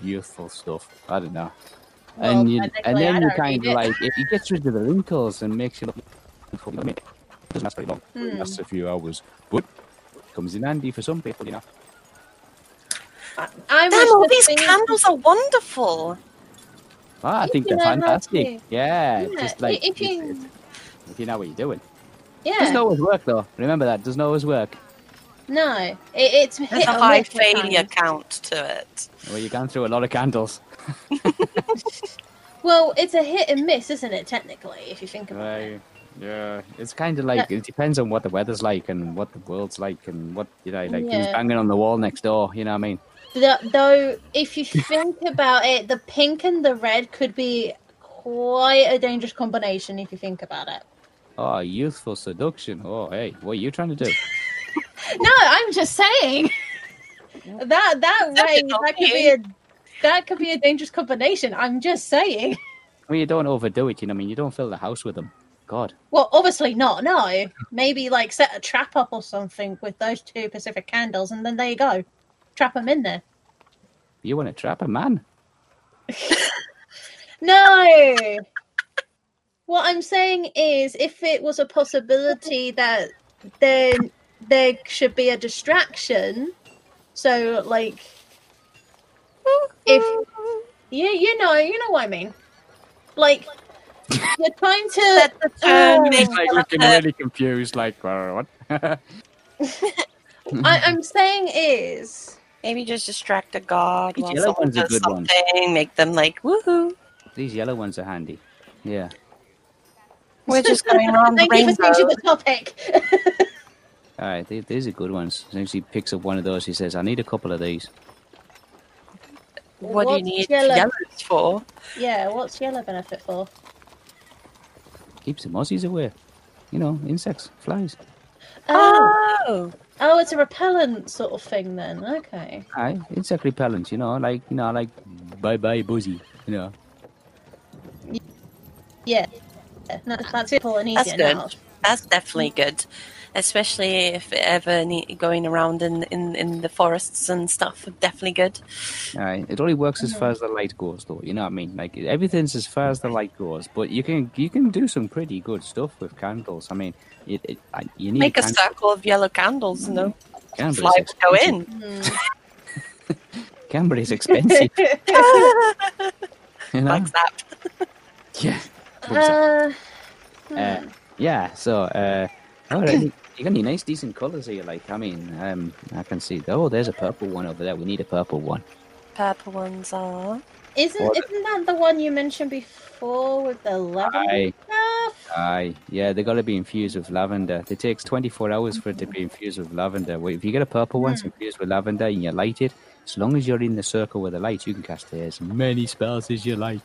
youthful stuff. I don't know. Well, and you, and then you kind of like, if it gets rid of the wrinkles and makes you look youthful, I mean, it doesn't last very long. Hmm. It lasts a few hours. But comes in handy for some people, you know. I Damn, all these thing- candles are wonderful. Ah, I If think they're fantastic. Yeah, Yeah, just like if you- it's- it's- if you know what you're doing. Yeah. Doesn't always work though. Remember that. Doesn't always work. No, it, it's There's a high failure times. count to it. Well, you've gone through a lot of candles. <laughs> Well, it's a hit and miss, isn't it? Technically, if you think about it. Right. Yeah, it's kind of like it depends on what the weather's like and what the world's like and what you know, like who's Yeah. banging on the wall next door. You know what I mean? Th- Though, if you think <laughs> about it, the pink and the red could be quite a dangerous combination if you think about it. Oh, youthful seduction. Oh, hey, what are you trying to do? <laughs> No, I'm just saying that that way not that could be a that could be a dangerous combination. I'm just saying. I mean, you don't overdo it. You know, what I mean, you don't fill the house with them. God, Well, obviously not. No, maybe like set a trap up or something with those two Pacific candles, and then there you go. Trap them in there. you want to trap a man? <laughs> No. what I'm saying is, if it was a possibility that then there should be a distraction, so like, if you you know you know what I mean, like you're trying to. Set the turn, um, Oh. Like looking really confused. Like <laughs> what? I, I'm saying is Maybe just distract a god These while yellow someone ones are does good ones. something, make them like woohoo. These yellow ones are handy. Yeah. We're just going around the Thank you for changing the topic. All right, they, these are good ones. As soon as he picks up one of those, he says, "I need a couple of these." What do you What's need yellow? yellows for? yeah, what's yellow benefit for? Keeps the mozzies away. You know, insects, flies. Oh, Oh, oh, it's a repellent sort of thing then. Okay. Aye, insect repellent. You know, like you know, like bye bye buzzy. You know. Yeah, that's, that's simple and that's good. enough. That's definitely good, especially if ever need, going around in, in in the forests and stuff. Definitely good. Aye, it only works as far as the light goes, though. You know what I mean? Like everything's as far as the light goes, but you can you can do some pretty good stuff with candles. I mean, it, it you need Make a circle of yellow candles, and the Candle is fly will go in. Hmm. <laughs> Candle is expensive. <laughs> you know? like that. Yeah. <laughs> What was that? uh, Uh, hmm. yeah. So, uh, all right. You got any nice, decent colours here? Like, I mean, um, I can see. Oh, there's a purple one over there. We need a purple one. Purple ones are. isn't Or- isn't that the one you mentioned before with the lavender Aye, stuff? aye. Yeah, they got to be infused with lavender. It takes 24 hours for it to be infused with lavender. Well, If you get a purple one, it's infused with lavender, and you light it, as long as you're in the circle with the light, you can cast as many spells as you like.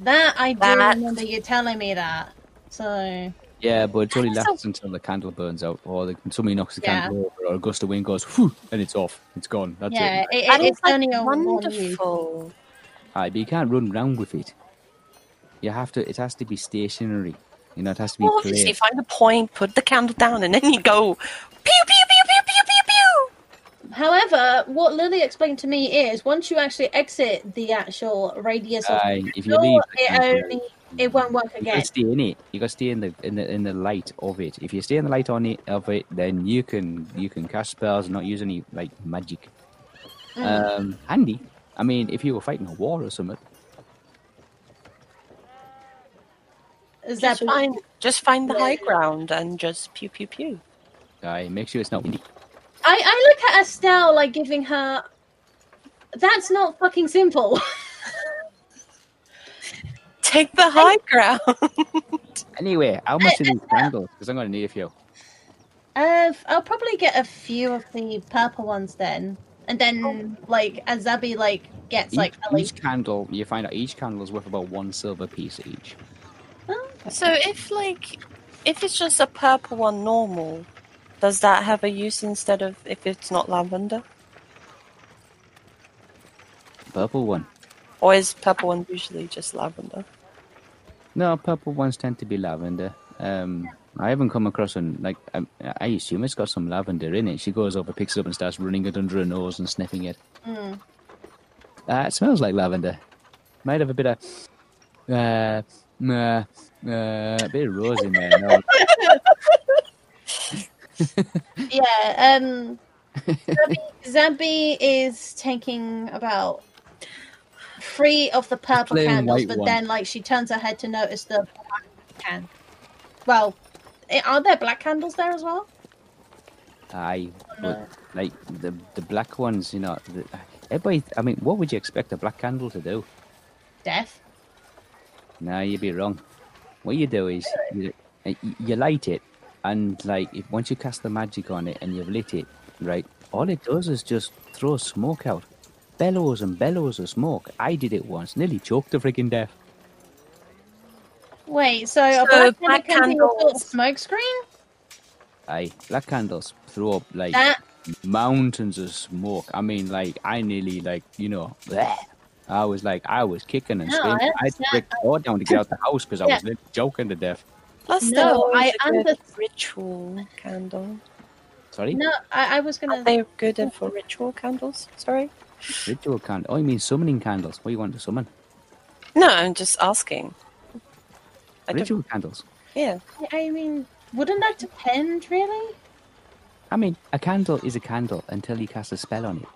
That I do That- remember you telling me that. So Yeah, but it only That's lasts until the candle burns out, or the, somebody knocks the Yeah. candle over, or a gust of wind goes, whew, and it's off. It's gone. That's yeah, it. it, That it, is like only on wonderful. Aye, but you can't run round with it. You have to. It has to be stationary. You know, it has to be Well, obviously, placed. find a point, put the candle down, and then you go pew pew pew pew pew pew pew. However, what Lily explained to me is once you actually exit the actual radius of Aye, if you door, leave, it candle, only it won't work you again. gotta stay in it. You gotta stay in the in the in the light of it. If you stay in the light on it of it, then you can you can cast spells and not use any like magic. Mm. Um, handy. I mean, if you were fighting a war or something. Is that Just find, just find the high ground and just pew pew pew. Aye, make sure it's not windy. I, I look at Estelle like giving her. That's not fucking simple. <laughs> Take the high ground. <laughs> Anyway, how much are these candles? Because I'm gonna need a few. Uh, I'll probably get a few of the purple ones then, and then like as Zabby like gets Each, like a each candle, you find out each candle is worth about one silver piece each. So if like if it's just a purple one normal, does that have a use instead of if it's not lavender? Purple one. Or is purple one usually just lavender? No, purple ones tend to be lavender. Um, I haven't come across one like um, I assume it's got some lavender in it. She goes over, picks it up, and starts running it under her nose and sniffing it. Mm. Uh, it smells like lavender. Might have a bit of uh, uh, uh, a bit of rose in there. No, <laughs> Yeah, um Zabby is taking about three of the purple plain candles, but one. then like she turns her head to notice the black can. Well, eh, are there black candles there as well? Aye, No. like the the black ones, you know. The, everybody, I mean, what would you expect a black candle to do? Death. No, you'd be wrong. What you do is you, uh, you light it, and like if once you cast the magic on it and you've lit it, right, all it does is just throw smoke out, bellows and bellows of smoke. I did it once, nearly choked to freaking death. Wait, so, a black, black candle can be a sort of candles- smoke screen? Aye, black candles throw up like That mountains of smoke. I mean, like I nearly like you know. bleh. I was like, I was kicking and No, screaming. I I, had to break the door down to get out the house because I was literally joking to death. Plus No, they're always I a under- ritual candle. Sorry, no, I, I was gonna. Are they good for ritual candles? Sorry. Ritual candle. Oh, you mean summoning candles? What do you want to summon? No, I'm just asking. I don't, Ritual candles. yeah. I mean, wouldn't that depend really? I mean, a candle is a candle until you cast a spell on it.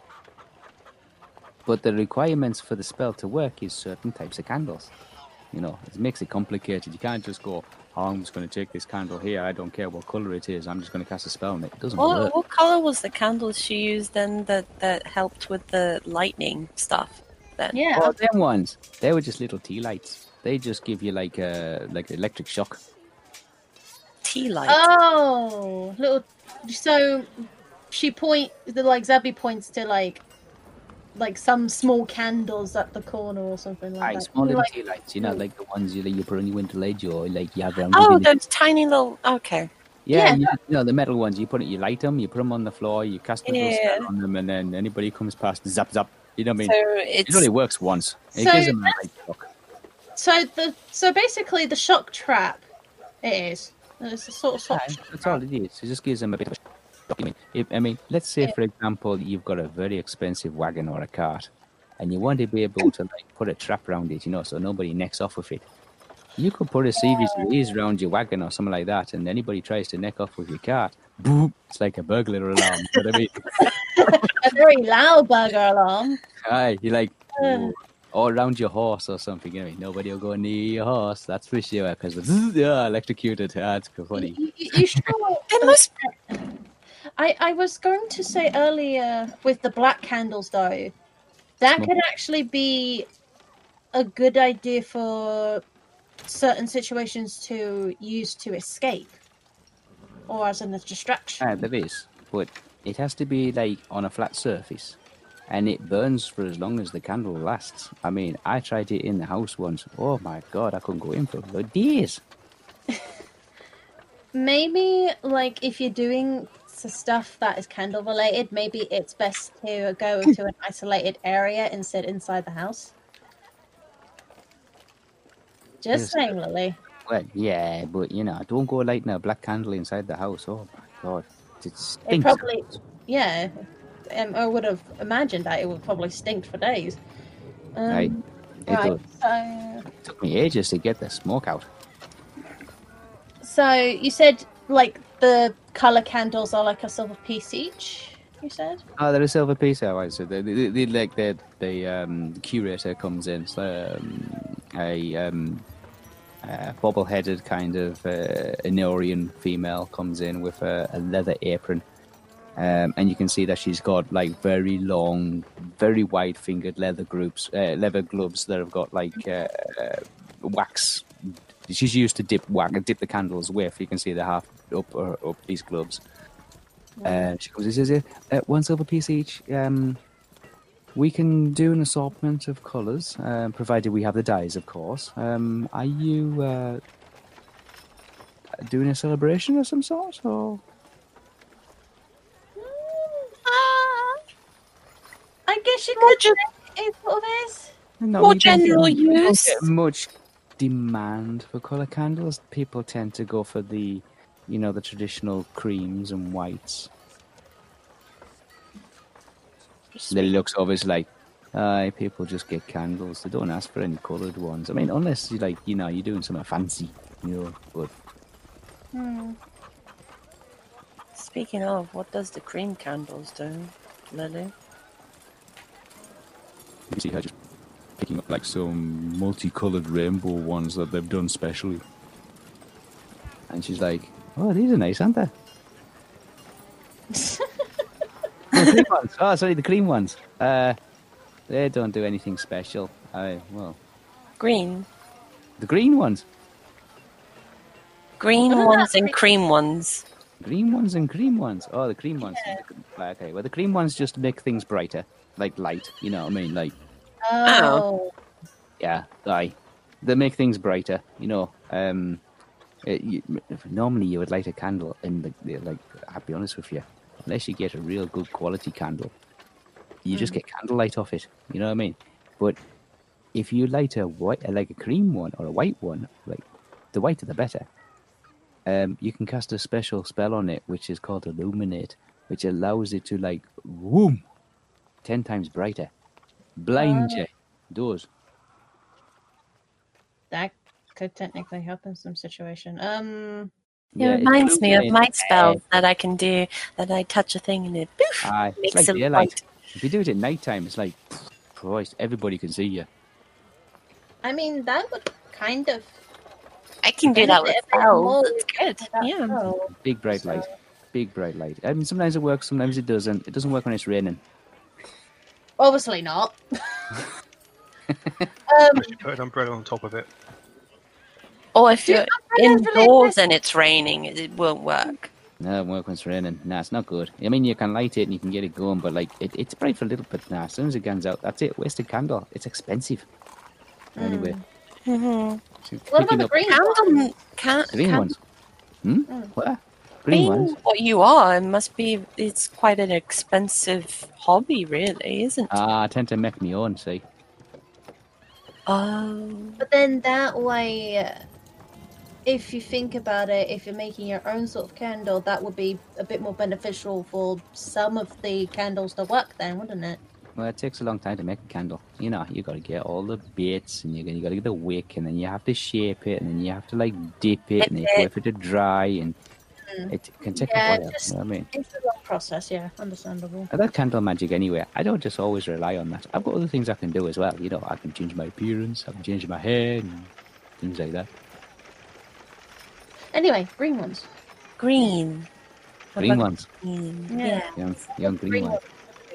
But the requirements for the spell to work is certain types of candles. You know, it makes it complicated. You can't just go, oh, I'm just going to take this candle here. I don't care what color it is. I'm just going to cast a spell on it. It doesn't What, work. what color was the candles she used then that, that helped with the lightning stuff? Then Yeah. Oh, them ones. They were just little tea lights. They just give you like a like electric shock. tea light. Oh, little. So she point the like Zabby points to like like some small candles at the corner or something like Aye, that. small little Like- tea lights. You know, like the ones you, you put on your winter ledge or like you have around. oh, your village. those tiny little. Okay. Yeah, Yeah. you, you know the metal ones. You put it, you light them, you put them on the floor, you cast a little Yeah. spell on them, and then anybody comes past, zap zap. You know what I mean? So it it's only works once. It So gives them a light shock. So the so basically the shock trap it is. It's a sort of shock Aye, That's all it is. It just gives them a bit of a shock. I mean, if, I mean, let's say for example you've got a very expensive wagon or a cart, and you want to be able to like put a trap around it, you know, so nobody necks off with it. You could put a series of these around your wagon or something like that, and anybody tries to neck off with your cart, boom! It's like a burglar alarm. you know what I mean? <laughs> a very loud burglar alarm. Aye, you like Uh. all around your horse or something. You know, nobody will go near your horse. That's for sure. Because <laughs> yeah, electrocuted. Ah, it's funny. You, you, you sure? <laughs> It must. I, I was going to say earlier with the black candles though, that could actually be a good idea for certain situations to use to escape or as a distraction. Ah, there is, but it has to be like on a flat surface, and it burns for as long as the candle lasts. I mean, I tried it in the house once. Oh my god, I couldn't go in for for days. <laughs> Maybe like if you're doing s- stuff that is candle related, maybe it's best to go to an isolated area and sit inside the house. Just Yes. saying, Lily. Well, yeah, but you know, don't go lighting a black candle inside the house. Oh my god, it It probably, yeah. Um, I would have imagined that it would probably stink for days. Um, Aye, It right. does. So, It took me ages to get the smoke out. so you said like the color candles are like a silver piece each. You said. Oh, they're a silver piece. Oh, right. So they, they, like the the um, curator comes in, so, um, a um, uh, bobble-headed kind of uh, female comes in with a, a leather apron, um, and you can see that she's got like very long, very wide-fingered leather groups, uh, leather gloves that have got like uh, uh, wax. She's used to dip wax, dip the candles with. You can see the half up uh, up these gloves. Uh, she goes, and says, "Yeah, uh, one silver piece each. Um, we can do an assortment of colours, uh, provided we have the dyes, of course. Um, are you uh, doing a celebration of some sort, or Ah, I guess you could gen- say it sort of is. no? More we don't get- general use. much demand for colour candles. People tend to go for the, you know, the traditional creams and whites. Lily looks is like, aye, people just get candles. They don't ask for any coloured ones. I mean, unless you like, you know, you're doing something fancy, you know. But Hmm. Speaking of, what does the cream candles do, Lily? You see her just picking up like some multicolored rainbow ones that they've done specially. and she's like, oh, these are nice, aren't they? <laughs> oh, the cream ones. Oh, sorry, the cream ones. Uh, they don't do anything special. I well, Green. the green ones, Green What ones and the- cream ones. green ones, and cream ones. Oh, the cream ones. Okay, well, the cream ones just make things brighter, like light. You know what I mean? Like, Oh. yeah, aye, they make things brighter. You know, um, it, you, normally you would light a candle, and the, the, like, I'll be honest with you, unless you get a real good quality candle, you just get candlelight off it. You know what I mean? But if you light a white, like a cream one or a white one, like the whiter the better. Um, you can cast a special spell on it, which is called Illuminate, which allows it to like, whoom, ten times brighter, blind you. Does. That could technically help in some situation. Um. It it's reminds me of illuminate. my spells that I can do. That I touch a thing and it poof, Aye, it's makes like it daylight. light. If you do it at night time, it's like, Christ, everybody can see you. I mean, that would kind of. I can do that with benefit spells. That's good. that Yeah. spell. Big bright light. Big bright light. I mean, sometimes it works, sometimes it doesn't. It doesn't work when it's raining. Obviously not. <laughs> um, Unless you put an umbrella on top of it. Or if you're indoors and it's raining, it, it won't work. No, it won't work when it's raining. Nah, it's not good. I mean, you can light it and you can get it going, but like, it, it's bright for a little bit. Nah, as soon as it guns out, that's it. Wasted candle. It's expensive. Anyway, Mm-hmm. so what about the green one? Candle, can, green can, ones. Hmm? Mm. What? Green being ones? what you are, it must be. It's quite an expensive hobby, really, isn't it? Ah, I tend to make my own, see. oh, But then that way, uh, if you think about it, if you're making your own sort of candle, that would be a bit more beneficial for some of the candles to work, then, wouldn't it? Well, it takes a long time to make a candle. You know, you got to get all the bits, and you got you got to get the wick, and then you have to shape it, and then you have to like dip it, and you have wait for it to dry, and Mm. it can take Yeah, a while. just- You know what I mean? It's a long process, yeah, understandable. I got candle magic anyway. I don't just always rely on that. I've got other things I can do as well. You know, I can change my appearance, I can change my hair, and things like that. Anyway, green ones. green. What Green ones, Green. Yeah. Yeah. young, young green, Green ones.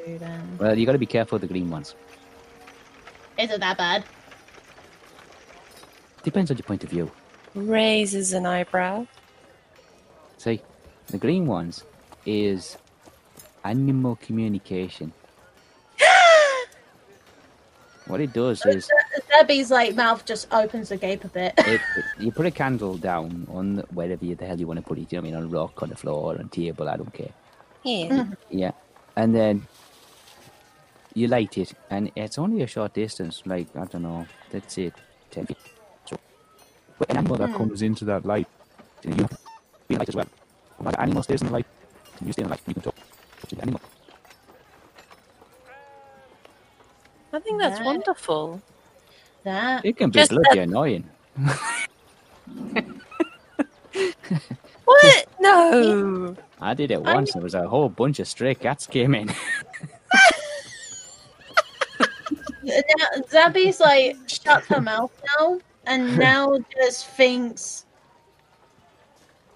ones. too. Well, you got to be careful with the green ones. Is it that bad? Depends on your point of view. Raises an eyebrow. See, the green ones is animal communication. <gasps> what it does is Debbie's like mouth just opens the gape a bit. it, it- you put a candle down on wherever you, the hell you want to put it. You know what I mean? On a rock, on the floor, on a table. I don't care. Yeah. Mm-hmm. Yeah, and then you light it, and it's only a short distance. Like I don't know, that's it, ten feet. So, but an animal that That comes mm. comes into that light. in, you be light as well. When the animal stays in the light, and you stay in the light, you can talk to the animal. I think that's Yeah. wonderful. that It can be Just bloody annoying. <laughs> What? No. I did it I once. There was a whole bunch of stray cats came in. <laughs> now, Zabby's like shut her mouth now, and <laughs> now just thinks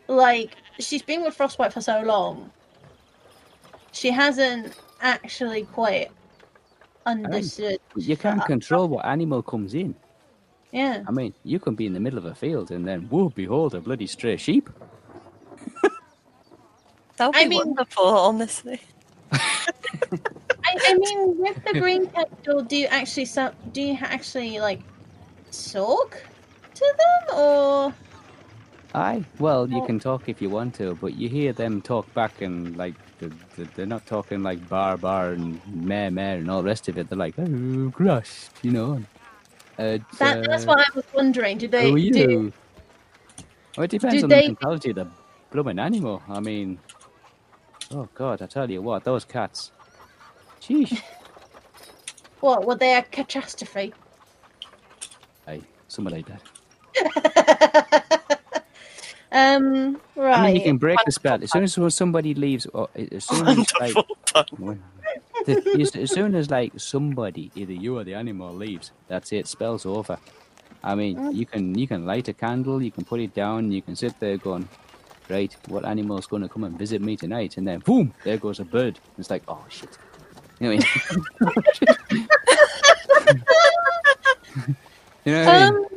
like she's been with Frostbite for so long. She hasn't actually quite understood. you can't control what animal comes in. Yeah, I mean, you can be in the middle of a field and then, whoa, behold, a bloody stray sheep. That would be I mean- wonderful, honestly. I, I <laughs> mean, with the green candle, do you actually so, do you actually like talk to them or? Aye, well, you can talk if you want to, but you hear them talk back and like they're, they're- they're not talking like bar bar and meh meh and all the rest of it. They're like, oh, crushed, you know. Uh, That, that's uh, what I was wondering. Do they Who are do? Well, it depends on they- the mentality of the blooming animal. I mean, oh god, I tell you what, those cats. Sheesh. <laughs> What were they a catastrophe? Aye, something like that. <laughs> um. Right. I mean, you can break the spell as soon as somebody leaves. Or as soon as like, Wonderful pun. Well, the- as soon as like somebody, either you or the animal, leaves, that's it. Spell's over. I mean, you can you can light a candle, you can put it down, you can sit there going, right, what animal's going to come and visit me tonight? And then boom, there goes a bird. It's like, oh shit. You know what I mean? <laughs> you know what I mean?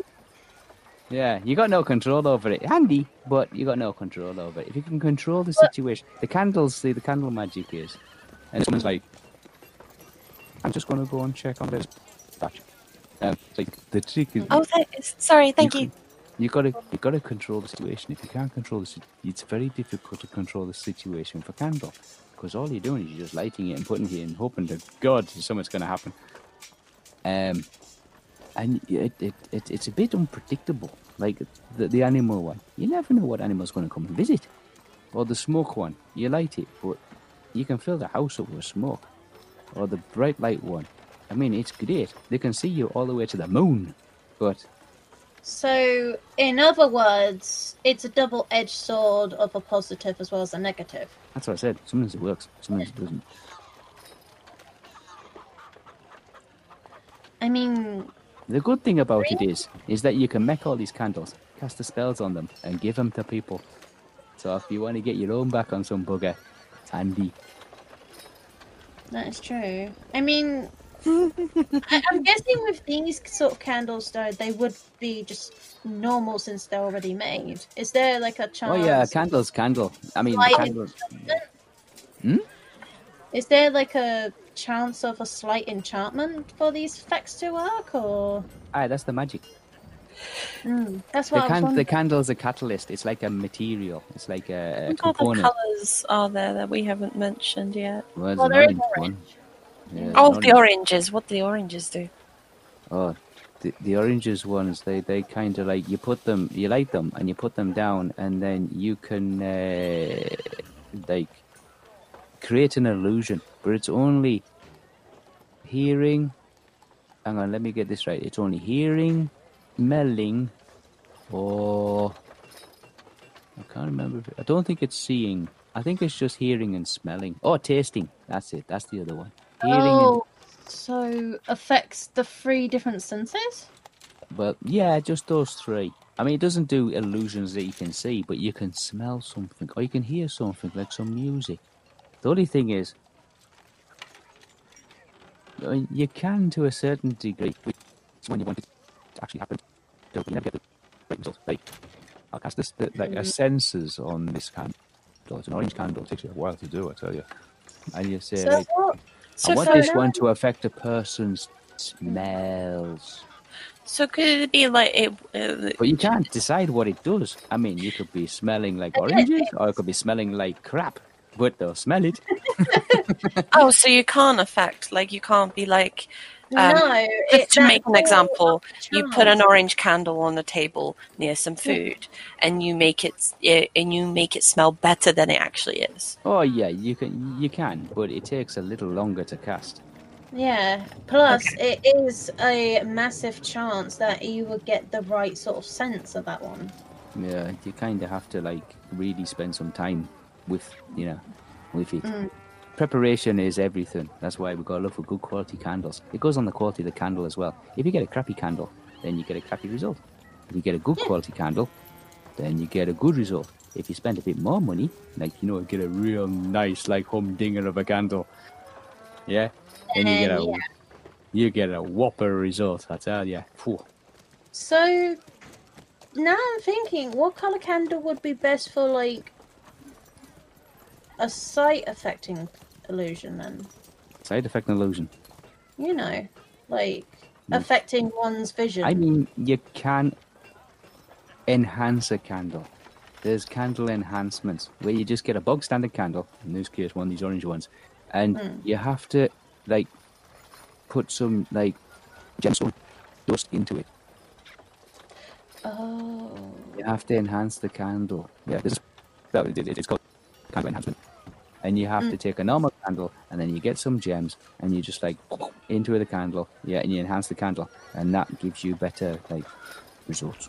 Yeah, you got no control over it. Handy, but you got no control over it. If you can control the situation, the candles, see, the candle magic is, and someone's like, "I'm just going to go and check on this batch." Um, like the trick is, Oh, sorry, thank you. can- You got to you got to control the situation. If you can't control the, sit- it's very difficult to control the situation for candle, because all you're doing is you're just lighting it and putting it in, hoping to God something's going to happen. Um, and it, it, it it's a bit unpredictable. Like the the animal one, you never know what animal's going to come and visit. Or the smoke one, you light it, but you can fill the house up with smoke. Or the bright light one, I mean, it's great. They can see you all the way to the moon, but so, in other words, it's a double-edged sword of a positive as well as a negative. That's what I said. Sometimes it works, sometimes it doesn't. I mean, The good thing about it is, is that you can make all these candles, cast the spells on them, and give them to people. So if you want to get your own back on some bugger, it's handy. that is true. I mean, I, I'm guessing with these sort of candles, though, they would be just normal since they're already made. Is there like a chance? Oh yeah, candles, candle. I mean, candles. Hmm? Is there like a chance of a slight enchantment for these effects to work, or Aye, that's the magic. Mm, that's The, what I was can- the candle's a catalyst. It's like a material. It's like a, a What other component. colours are there that we haven't mentioned yet? Well, there's Well, an there is orange one. orange. Yeah, there's Oh, an the orange. oranges. What do the oranges do? Oh, the, the oranges ones, they, they kind of like, you put them, you light them and you put them down and then you can, uh, like, create an illusion, but it's only hearing, hang on, let me get this right. It's only hearing, smelling, or, I can't remember. I don't think it's seeing. I think it's just hearing and smelling. Oh, tasting. That's it. That's the other one. Hearing and Oh, so affects the three different senses. But yeah, just those three. I mean, it doesn't do illusions that you can see, but you can smell something or you can hear something like some music. The only thing is, you can to a certain degree when you want it to actually happen. So you never get the right result. Like, I'll cast this, the, like a sensors on this candle. It's an orange candle. It takes you a while to do, I tell you. And you say, So what? So I want this one to affect a person's smells. So could it be like it? Uh, But you can't decide what it does. I mean, you could be smelling like <laughs> oranges, or it could be smelling like crap. But they'll smell it. <laughs> oh, so you can't affect like you can't be like. Um, no, Just to make an example, you put an orange candle on the table near some food, and you make it eh, and you make it smell better than it actually is. Oh yeah, you can, you can, but it takes a little longer to cast. Yeah. Plus, it is a massive chance that you will get the right sort of sense of that one. Yeah, you kind of have to like really spend some time with, you know, with it. Mm. Preparation is everything. That's why we got to look for good quality candles. It goes on the quality of the candle as well. If you get a crappy candle, then you get a crappy result. If you get a good quality candle, then you get a good result. If you spend a bit more money, like you know, get a real nice like humdinger of a candle, yeah, then you get a yeah. you get a whopper result. I tell you. Phew. So now I'm thinking, what color candle would be best for like a sight affecting illusion then? Side effect and illusion. You know, like Mm. affecting one's vision. I mean, you can enhance a candle. There's candle enhancements where you just get a bog standard candle, in this case, one of these orange ones, and Mm. you have to like put some like gemstone dust into it. Oh. You have to enhance the candle. Yeah, this is well, it, it- it's called candle enhancement. And you have to take a normal candle, and then you get some gems, and you just like into the candle, yeah, and you enhance the candle, and that gives you better like results.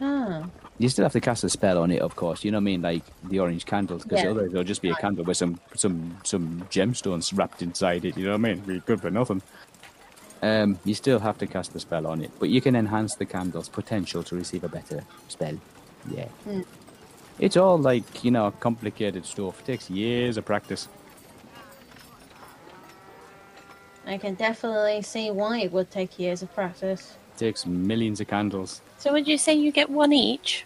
Ah. You still have to cast a spell on it, of course. You know what I mean, like the orange candles, because Yeah. otherwise it'll just be a candle with some some some gemstones wrapped inside it. You know what I mean? Be good for nothing. Um, you still have to cast the spell on it, but you can enhance the candle's potential to receive a better spell. Yeah. Hmm. It's all like, you know, complicated stuff. It takes years of practice. I can definitely see why it would take years of practice. It takes millions of candles. So would you say you get one each?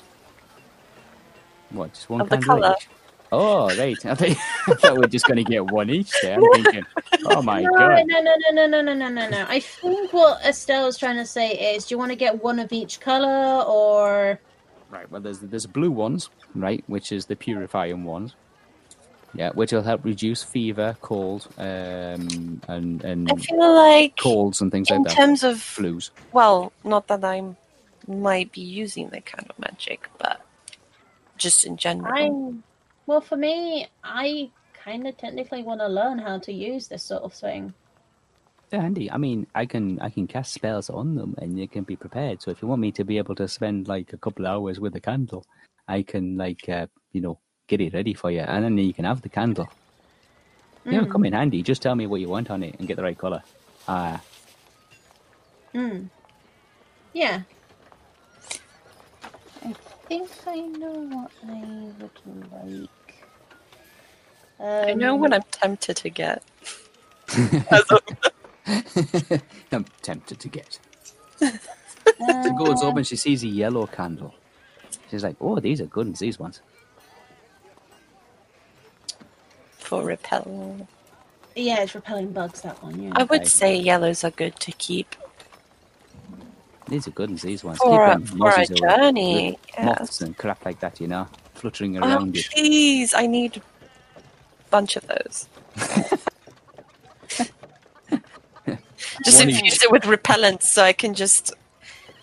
What, just one of candle the colour? Each? Oh, right. <laughs> I, thought we are just going to get one each there. I'm thinking, oh my <laughs> no, god. No, no, no, no, no, no, no, no. no. I think what Estelle Estelle's trying to say is do you want to get one of each colour or Right. Well, there's there's blue ones, right, which is the purifying ones. Yeah, which will help reduce fever, cold, um, and and I feel like colds and things like that. In terms of Flus. well, not that I might be using that kind of magic, but just in general. I'm? Well, for me, I kind of technically want to learn how to use this sort of thing. They're handy. I mean, I can I can cast spells on them, and they can be prepared. So if you want me to be able to spend like a couple of hours with a candle, I can like uh, you know get it ready for you, and then you can have the candle. You know, Mm. come in handy. Just tell me what you want on it and get the right color. Ah, Mm. Yeah. I think I know what I would like. Um, I know what I'm tempted to get. <laughs> <laughs> I'm tempted to get. She goes up and she sees a yellow candle. She's like, "Oh, these are good ones. These ones." for repel. Yeah, it's repelling bugs. That one. Yeah. I would Okay. say yellows are good to keep These are good ones. These ones. for a, Keep them for a mozzies journey. Yeah. Moths and crap like that, you know, fluttering Oh around it. please! I need a bunch of those. <laughs> just One infuse it with repellent so I can just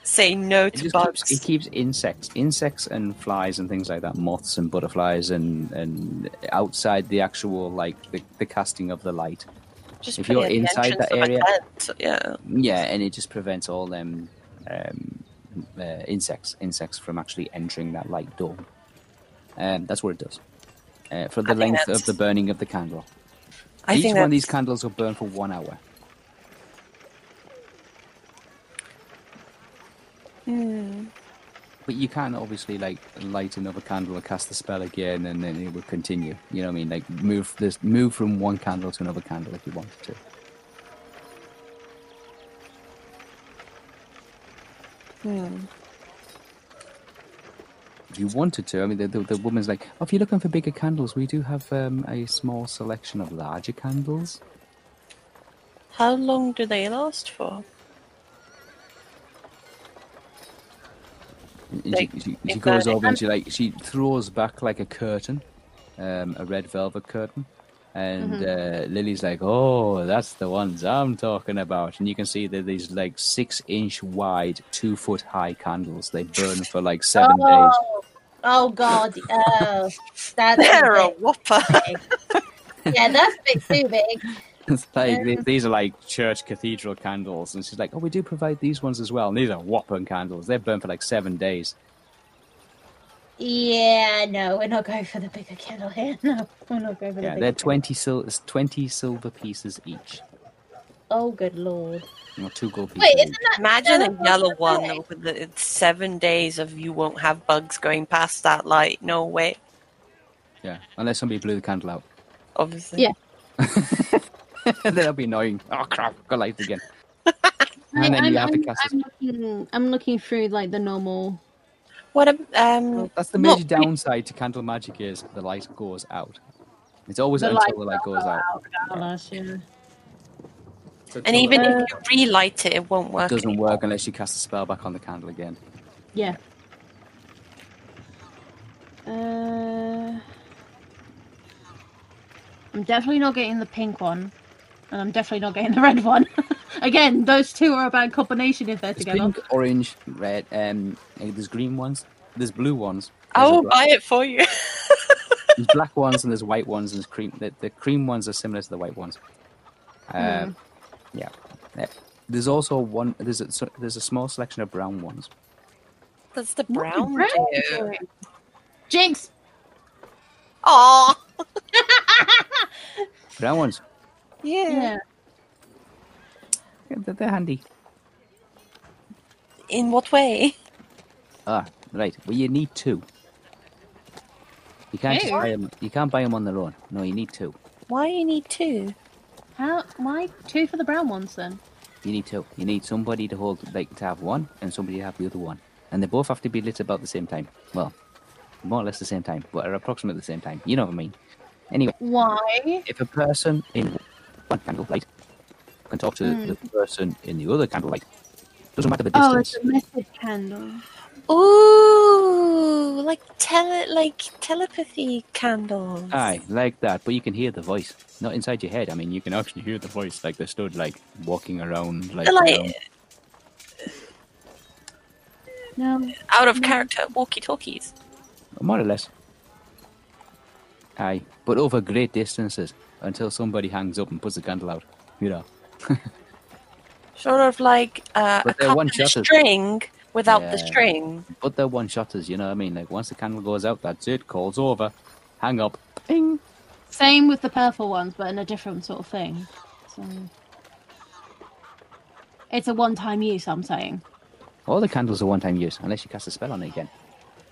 say no It to bugs. keeps, it keeps insects, insects and flies and things like that, moths and butterflies, and and outside the actual like the, the casting of the light. just if you're it the inside that area- tent, Yeah. Yeah, and it just prevents all them um, uh, insects insects from actually entering that light dome. Um, that's what it does. Uh, for the I length of the burning of the candle. I Each think one of these candles will burn for one hour. Hmm. But you can obviously like light another candle and cast the spell again, and then it will continue. You know what I mean? Like move this, move from one candle to another candle if you wanted to. Hmm. If you wanted to, I mean, the, the, the woman's like, oh, if you're looking for bigger candles, we do have um, a small selection of larger candles. How long do they last for? And she, Like, she, she if goes over and she like she throws back like a curtain, um, a red velvet curtain, and uh, Lily's like, "Oh, that's the ones I'm talking about." And you can see that these like six inch wide, two foot high candles. They burn for like seven days. oh, oh God! Oh, that's <laughs> They're a whopper. <laughs> Yeah, that's big too big. It's like th- these are like church cathedral candles, and she's like, "Oh, we do provide these ones as well." And these are whopping candles. They burn for like seven days. Yeah, no, we're not going for the bigger candle here. <laughs> No, we're not going for the Yeah, bigger. they're 20, sil- 20 silver pieces each. Oh, good lord! Or two gold pieces. Wait, isn't that Imagine a yellow one day? with the it's seven days of you won't have bugs going past that light. No way. Yeah, unless somebody blew the candle out. Obviously. Yeah. <laughs> <laughs> then that'll be annoying. Oh crap, got light again. <laughs> I, And then I'm, you have to I'm- cast a I'm looking, I'm looking through like the normal. What a, um That's the Not major downside to candle magic is the light goes out. It's always The until the light goes out. Unless, yeah. So And even the- if you relight it, it won't work. it doesn't anymore. work unless you cast a spell back on the candle again. Yeah. Uh, I'm definitely not getting the pink one, and I'm definitely not getting the red one. <laughs> Again, those two are a bad combination if they're There's together. pink, orange, red, um, and there's green ones. There's blue ones. I There's, a will black, buy it for you. <laughs> there's black <laughs> ones and there's white ones and there's cream. The, the cream ones are similar to the white ones. Um, Yeah. Uh, There's also one. There's a so- there's a small selection of brown ones. That's the brown brown do. do? Jinx! Aw. Brown ones. Yeah. Yeah. Yeah, they're, they're handy. In what way? Ah, right. Well, you need two. You can't just buy them. You can't buy them on their own. No, you need two. Why you need two? How? Why two for the brown ones then? You need two. You need somebody to hold, like, to have one, and somebody to have the other one, and they both have to be lit about the same time. Well, more or less the same time, but at approximately the same time. You know what I mean? Anyway, Why? if a person in one candlelight can talk to Hmm. the person in the other candlelight, doesn't matter the Oh, distance. it's a message candle. Ooh, like tele, like telepathy candles. Aye, like that, but you can hear the voice, not inside your head. I mean, you can actually hear the voice, like they stood, like walking around, like, like around. No. out of character walkie talkies. more or less. Aye, but over great distances until somebody hangs up and puts the candle out. You know, <laughs> Sort of like uh, a But they're cut in a one-shotters. string without the string. but they're one shotters. You know what I mean? Like once the candle goes out, that's it. Calls over. Hang up. Ping. Same with the purple ones, but in a different sort of thing. So it's a one-time use. I'm saying. All the candles are one-time use unless you cast a spell on it again.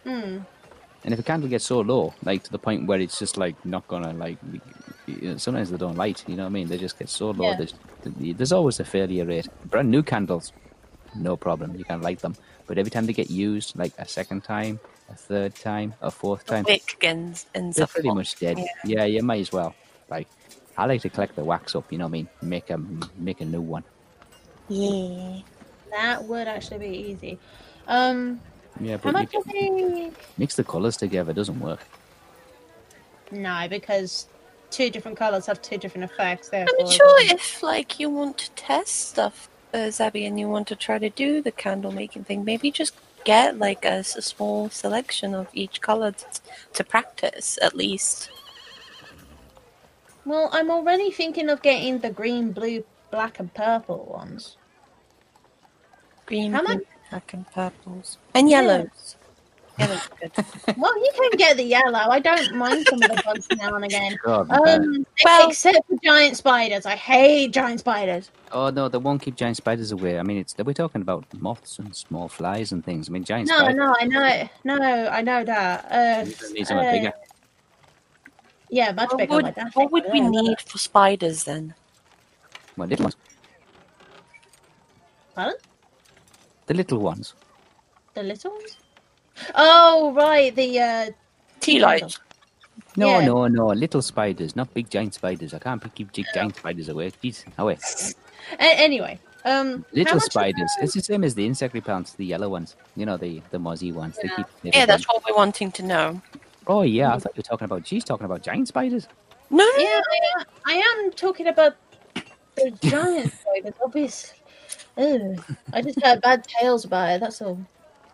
Hmm. And if a candle gets so low, like to the point where it's just like not gonna like, you know, sometimes they don't light. You know what I mean? They just get so low. Yeah. There's, there's always a failure rate. Brand new candles, no problem. You can light them. But every time they get used, like a second time, a third time, a fourth time, Wick ends, ends they're pretty much dead. yeah. Yeah. you might as well. Like, I like to collect the wax up. You know what I mean? Make a make a new one. Yeah. That would actually be easy. Um, Yeah, how but much you can they? mix the colors together. Doesn't work. No, because two different colors have two different effects. I'm not sure if like you want to test stuff, uh, Zabby, and you want to try to do the candle making thing. Maybe just get like a small selection of each color t- to practice at least. Well, I'm already thinking of getting the green, blue, black, and purple ones. Green, How blue, much- black, and purples, and yellows. Yellows are good. well, you can get the yellow. I don't mind some of the bugs now and again. <laughs> God, Um, Well- except for giant spiders. I hate giant spiders. oh no, they won't keep giant spiders away. I mean, it's we're talking about moths and small flies and things. I mean, giant No, spiders. no, I know, no, I know that. Uh, You need something uh, bigger. Yeah, much What bigger. would, like that. what would we need for spiders then? Well, little ones. Pardon? The little ones. The little ones? Oh, right. The uh, Tea lights. No, Yeah. no, no. Little spiders, not big giant spiders. I can't keep gi- giant spiders away. Jeez, away. a- anyway. Um, Little spiders. It's the same as the insect repellents, the yellow ones. You know, the the mozzie ones. They Yeah. keep. Yeah, that's what we're wanting to know. Oh yeah, I thought you were talking about. She's talking about giant spiders. No, no, Yeah, I, I am talking about the giant <laughs> spiders, obviously. Ugh. I just heard bad tales about it. That's all.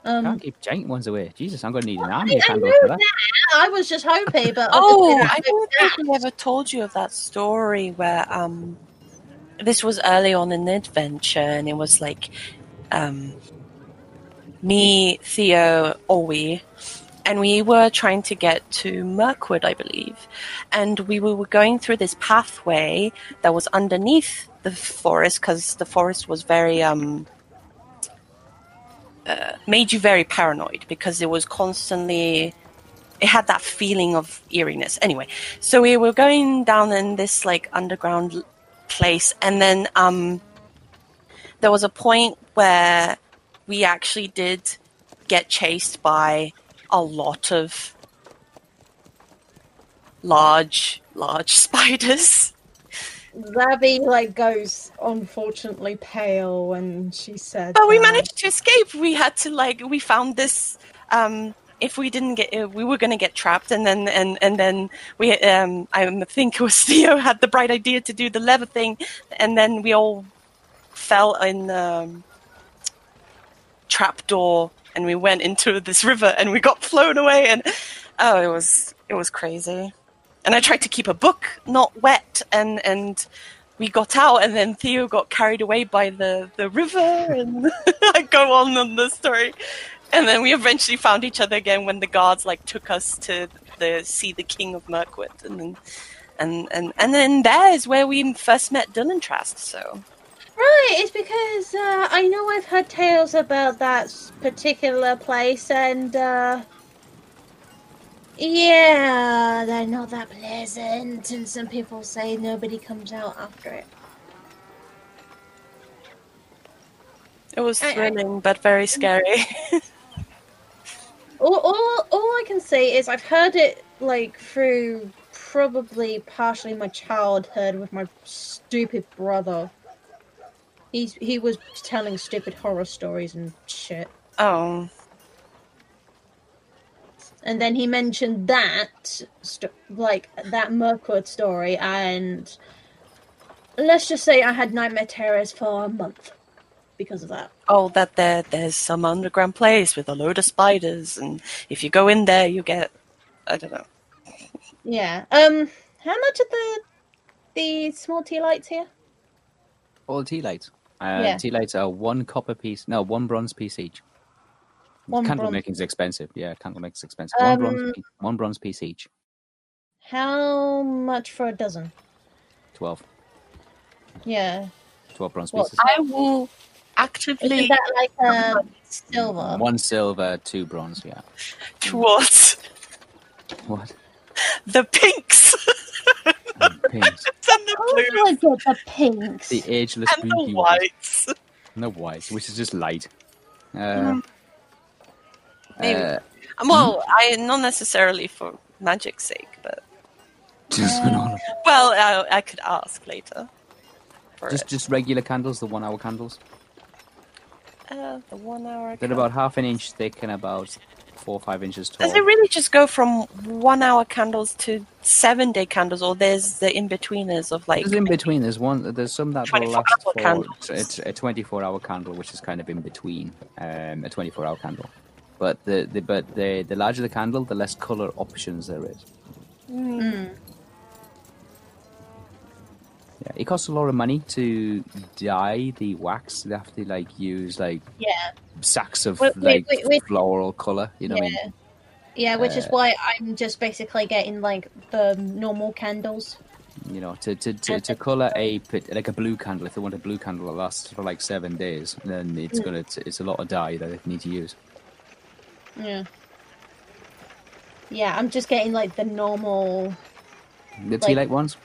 Um, Can't keep giant ones away. Jesus, I'm going to need an army I, I candles know that. that. I was just hoping, but Oh, I don't that. think we ever told you of that story where um, this was early on in the adventure, and it was like um, me, Theo, Olwe, and we were trying to get to Mirkwood, I believe, and we were going through this pathway that was underneath the forest because the forest was very um. Uh, made you very paranoid because it was constantly it had that feeling of eeriness. Anyway, so we were going down in this like underground place, and then um, there was a point where we actually did get chased by a lot of large large <laughs> spiders. Zabby like goes unfortunately pale when she said. But we that. managed to escape. We had to like we found this. Um, if we didn't get, we were going to get trapped, and then and and then we. Um, I think it was <laughs> Theo had the bright idea to do the lever thing, and then we all fell in um, trap door, and we went into this river, and we got <laughs> flown away, and oh, it was it was crazy. And I tried to keep a book not wet, and and we got out, and then Theo got carried away by the the river, and <laughs> I go on on the story. And then we eventually found each other again when the guards like took us to the see the king of Mirkwood, and then and and and then there is where we first met Dylan Trask. So Right, it's because uh, I know I've heard tales about that particular place, and uh, yeah, they're not that pleasant, and some people say nobody comes out after it. it was I- I- thrilling but very scary. <laughs> All, all, all I can say is I've heard it like through probably partially my childhood with my stupid brother. He's he was telling stupid horror stories and shit. oh, and then he mentioned that st- like that Mirkwood story and let's just say I had nightmare terrors for a month because of that. oh, that there there's some underground place with a load of spiders, and if you go in there, you get I don't know. Yeah. Um how much are the the small tea lights here? All tea lights. Uh, Yeah. Tea lights are one copper piece. No, one bronze piece each. One candle bronze- making's expensive. Yeah, candle making's expensive. One Um, bronze, piece, one bronze piece each. How much for a dozen? Twelve. Yeah. Twelve bronze Well, pieces. I will actively Isn't that like um silver? One silver, two bronze. Yeah. <laughs> towards What? the pinks And pinks. <laughs> and the Oh blues my god, the pinks. The ageless and the booty whites. And the whites, which is just light. Uh, Mhm. Maybe. uh, Well, I not necessarily for magic's sake, but just, well, I, I could ask later. Just it. just regular candles, the one hour candles. Uh, the one hour. They're count. about half an inch thick and about four or five inches tall. Does it really just go from one hour candles to seven day candles, or there's the in betweeners of like? There's in between. There's one. There's some that will 24 last for candles. it's a 24 hour candle, which is kind of in between um, a 24 hour candle. But the, the but the the larger the candle, the less color options there is. Mm. Yeah, it costs a lot of money to dye the wax. They have to like use like Yeah. sacks of Wait, wait, like wait, wait. floral color. You know what I yeah. mean? Yeah, which is Uh, why I'm just basically getting like the normal candles. You know, to to, to, to color a like a blue candle. If they want a blue candle that lasts for like seven days, then it's Mm. gonna it's a lot of dye that they need to use. Yeah. Yeah, I'm just getting like the normal. The tea Like- light ones,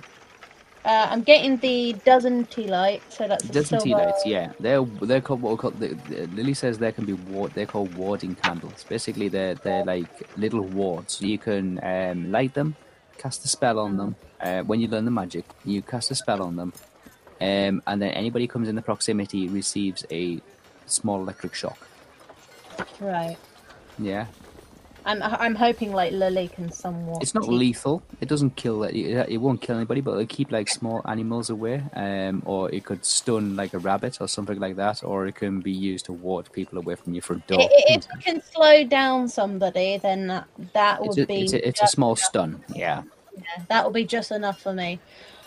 Uh, I'm getting the dozen tea light, so that's the dozen tea lights. Yeah, they're they're called what we call. The, the, Lily says they can be ward. They're called warding candles. Basically, they're they're like little wards. You can um, light them, cast a spell on them. Uh, when you learn the magic, you cast a spell on them, um, and then anybody who comes in the proximity receives a small electric shock. Right. Yeah, I'm I'm hoping like Lily can somewhat. it's not keep- lethal. It doesn't kill. It, it won't kill anybody, but it'll keep like small animals away. Um, or it could stun like a rabbit or something like that. Or it can be used to ward people away from your front door. If it can slow down somebody, then that, that would It's a, be it's, a, it's a small enough. stun. Yeah. Yeah, that will be just enough for me.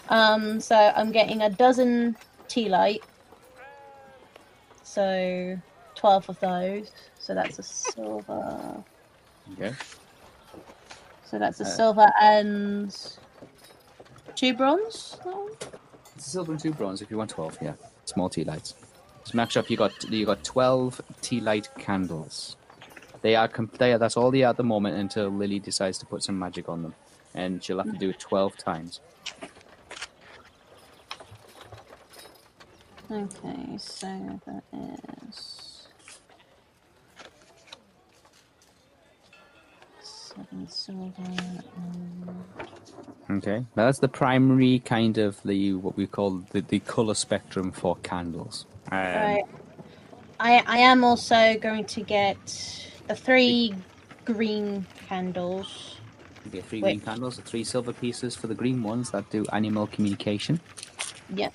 Um, so I'm getting a dozen tea light. So twelve of those. So that's a silver. Okay. So that's a Uh, silver and two bronze. It's a silver and two bronze if you want twelve. Yeah. Small tea lights. Just make sure you got you got twelve tea light candles. They are com- they are, that's all they are at the moment until Lily decides to put some magic on them, and she'll have to do it twelve times. Okay, so that is seven silver. Um, Okay, now that's the primary kind of the what we call the, the color spectrum for candles. Um, right. I I am also going to get the three green candles. get three Wait. green candles, the three silver pieces for the green ones that do animal communication. Yep.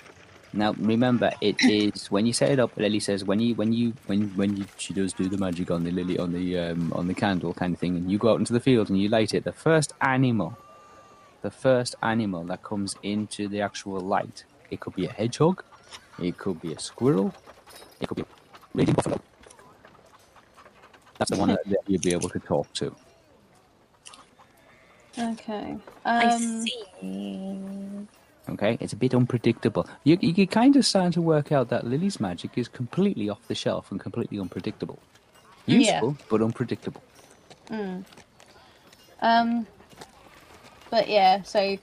Now remember, it is when you set it up. Lily says when you when you when when you, she does do the magic on the lily on the um, on the candle kind of thing, and you go out into the field and you light it. The first animal, the first animal that comes into the actual light, it could be a hedgehog, it could be a squirrel, it could be a raging buffalo. That's the one that <laughs> that you'll be able to talk to. Okay. I Um, see. Okay, it's a bit unpredictable. You you can kind of starting to work out that Lily's magic is completely off the shelf and completely unpredictable. Yeah. Useful, but unpredictable. mm. Um. But yeah, so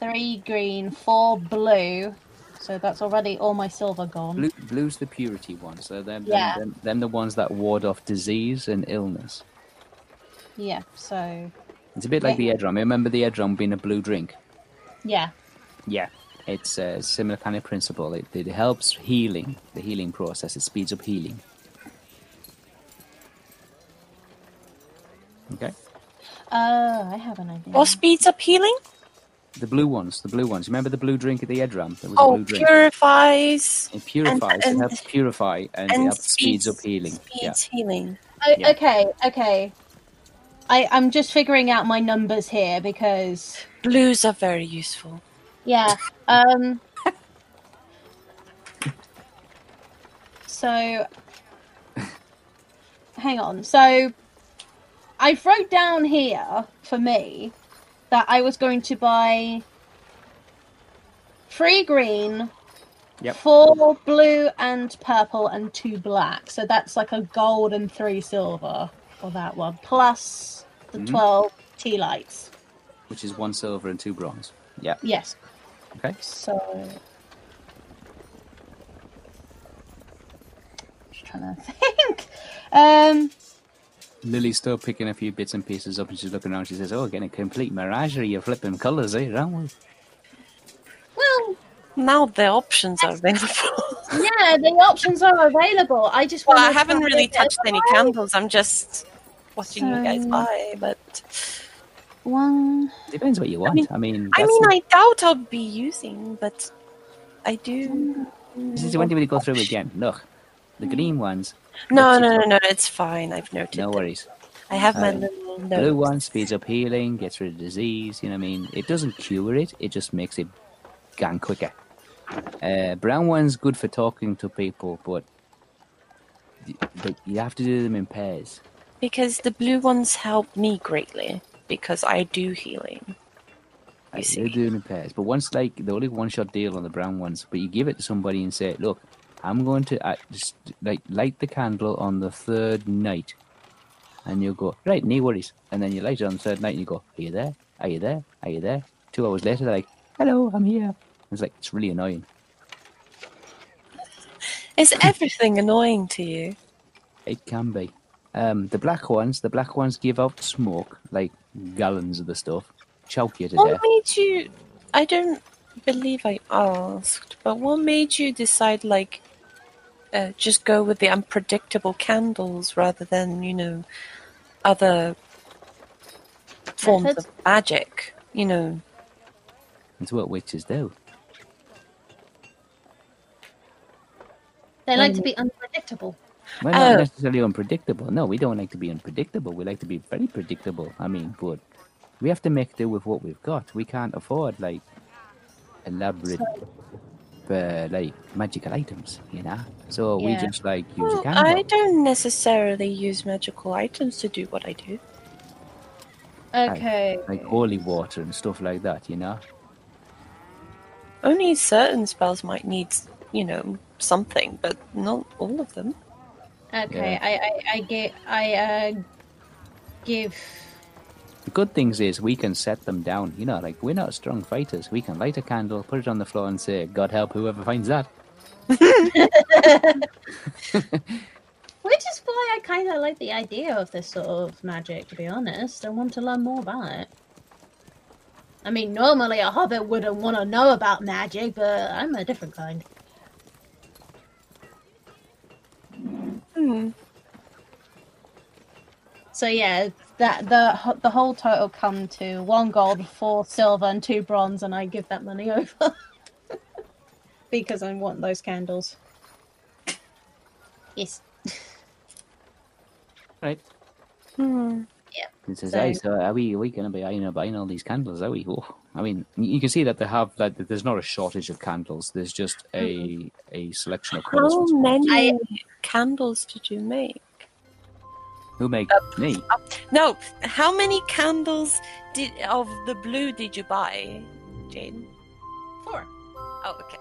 three green, four blue. So that's already all my silver gone. Blue, blue's the purity one, so them, Yeah. them, them, them the ones that ward off disease and illness. Yeah. So It's a bit like the Edron. Remember the Edron being a blue drink? Yeah. Yeah. It's a similar kind of principle. It, it helps healing, the healing process. It speeds up healing. Okay. Uh, I have an idea. What speeds up healing? The blue ones, the blue ones. Remember the blue drink at the Edram? There was a Oh, blue drink. purifies. It purifies. and- it helps purify and, it helps speeds, speeds- up healing. Yeah. Speeds healing. O- Yeah. Okay. Okay. I I'm just figuring out my numbers here because Blues are very useful. Yeah. Um. so, hang on. So, I wrote down here for me that I was going to buy three green, Yep. four blue and purple, and two black. So that's like a gold and three silver for that one, plus the Mhm. twelve tea lights. Which is one silver and two bronze. Yeah. Yes. Okay. So. Just trying to <laughs> think. Um. Lily's still picking a few bits and pieces up and she's looking around. She says, Oh, getting a complete menagerie of flipping colours, eh? Aren't we? Well, Now the options are available. Yeah, the options are available. I just well, I haven't really touched any right. candles. I'm just watching you guys buy. But One. Depends what you want. I mean- mean, I mean, the- I doubt I'll be using, but I do. This is the one do we go through again? Look, the green ones, No, What's no, no, no. It's fine. I've noted. no it. worries. I have my Um, little Blue one speeds up healing, gets rid of disease. You know what I mean? It doesn't cure it, it just makes it gang quicker. Uh, brown one's good for talking to people, but but you have to do them in pairs. Because the blue ones help me greatly because I do healing. Like, see. They're doing in pairs. But once, like, the only one shot deal on the brown ones, but you give it to somebody and say, look, I'm going to uh, just, like light the candle on the third night. And you'll go, right, no worries. And then you light it on the third night and you go, are you there? Are you there? Are you there? Two hours later, they're like, hello, I'm here. It's like, it's really annoying. Is everything annoying to you? It can be. Um, the black ones, the black ones give out smoke, like gallons of the stuff, choke you to What death. made you? I don't believe I asked, but what made you decide like uh, just go with the unpredictable candles rather than you know other forms Methods? of magic? You know, It's what witches do. They like to Um, be unpredictable. Well, not Oh. necessarily unpredictable. No, we don't like to be unpredictable. We like to be very predictable. I mean, but we have to make do with what we've got. We can't afford like elaborate, uh, like magical items, you know. So we just like use a well, candle. I don't necessarily use magical items to do what I do. Okay. like holy water and stuff like that, you know. Only certain spells might need, you know, something, but not all of them. Okay. Yeah. I I I give I uh give. The good things is we can set them down. You know, like we're not strong fighters. We can light a candle, put it on the floor, and say, "God help whoever finds that." <laughs> <laughs> Which is why I kind of like the idea of this sort of magic, to be honest. I want to learn more about it. I mean, normally a hobbit wouldn't want to know about magic, but I'm a different kind. So yeah, that the the whole total come to one gold, four silver, and two bronze, and I give that money <laughs> over because I want those candles. Yes. <laughs> Right. Hmm. He says, So- "Hey, so are we? Are we going to be buying, buying all these candles? Are we? Oh, I mean, you can see that they have that. that There's not a shortage of candles. There's just a mm-hmm. a selection of colours. How which ones. many candles did you make? Who make uh, me? No, how many candles did of the blue did you buy, Jane? Four. Oh, okay.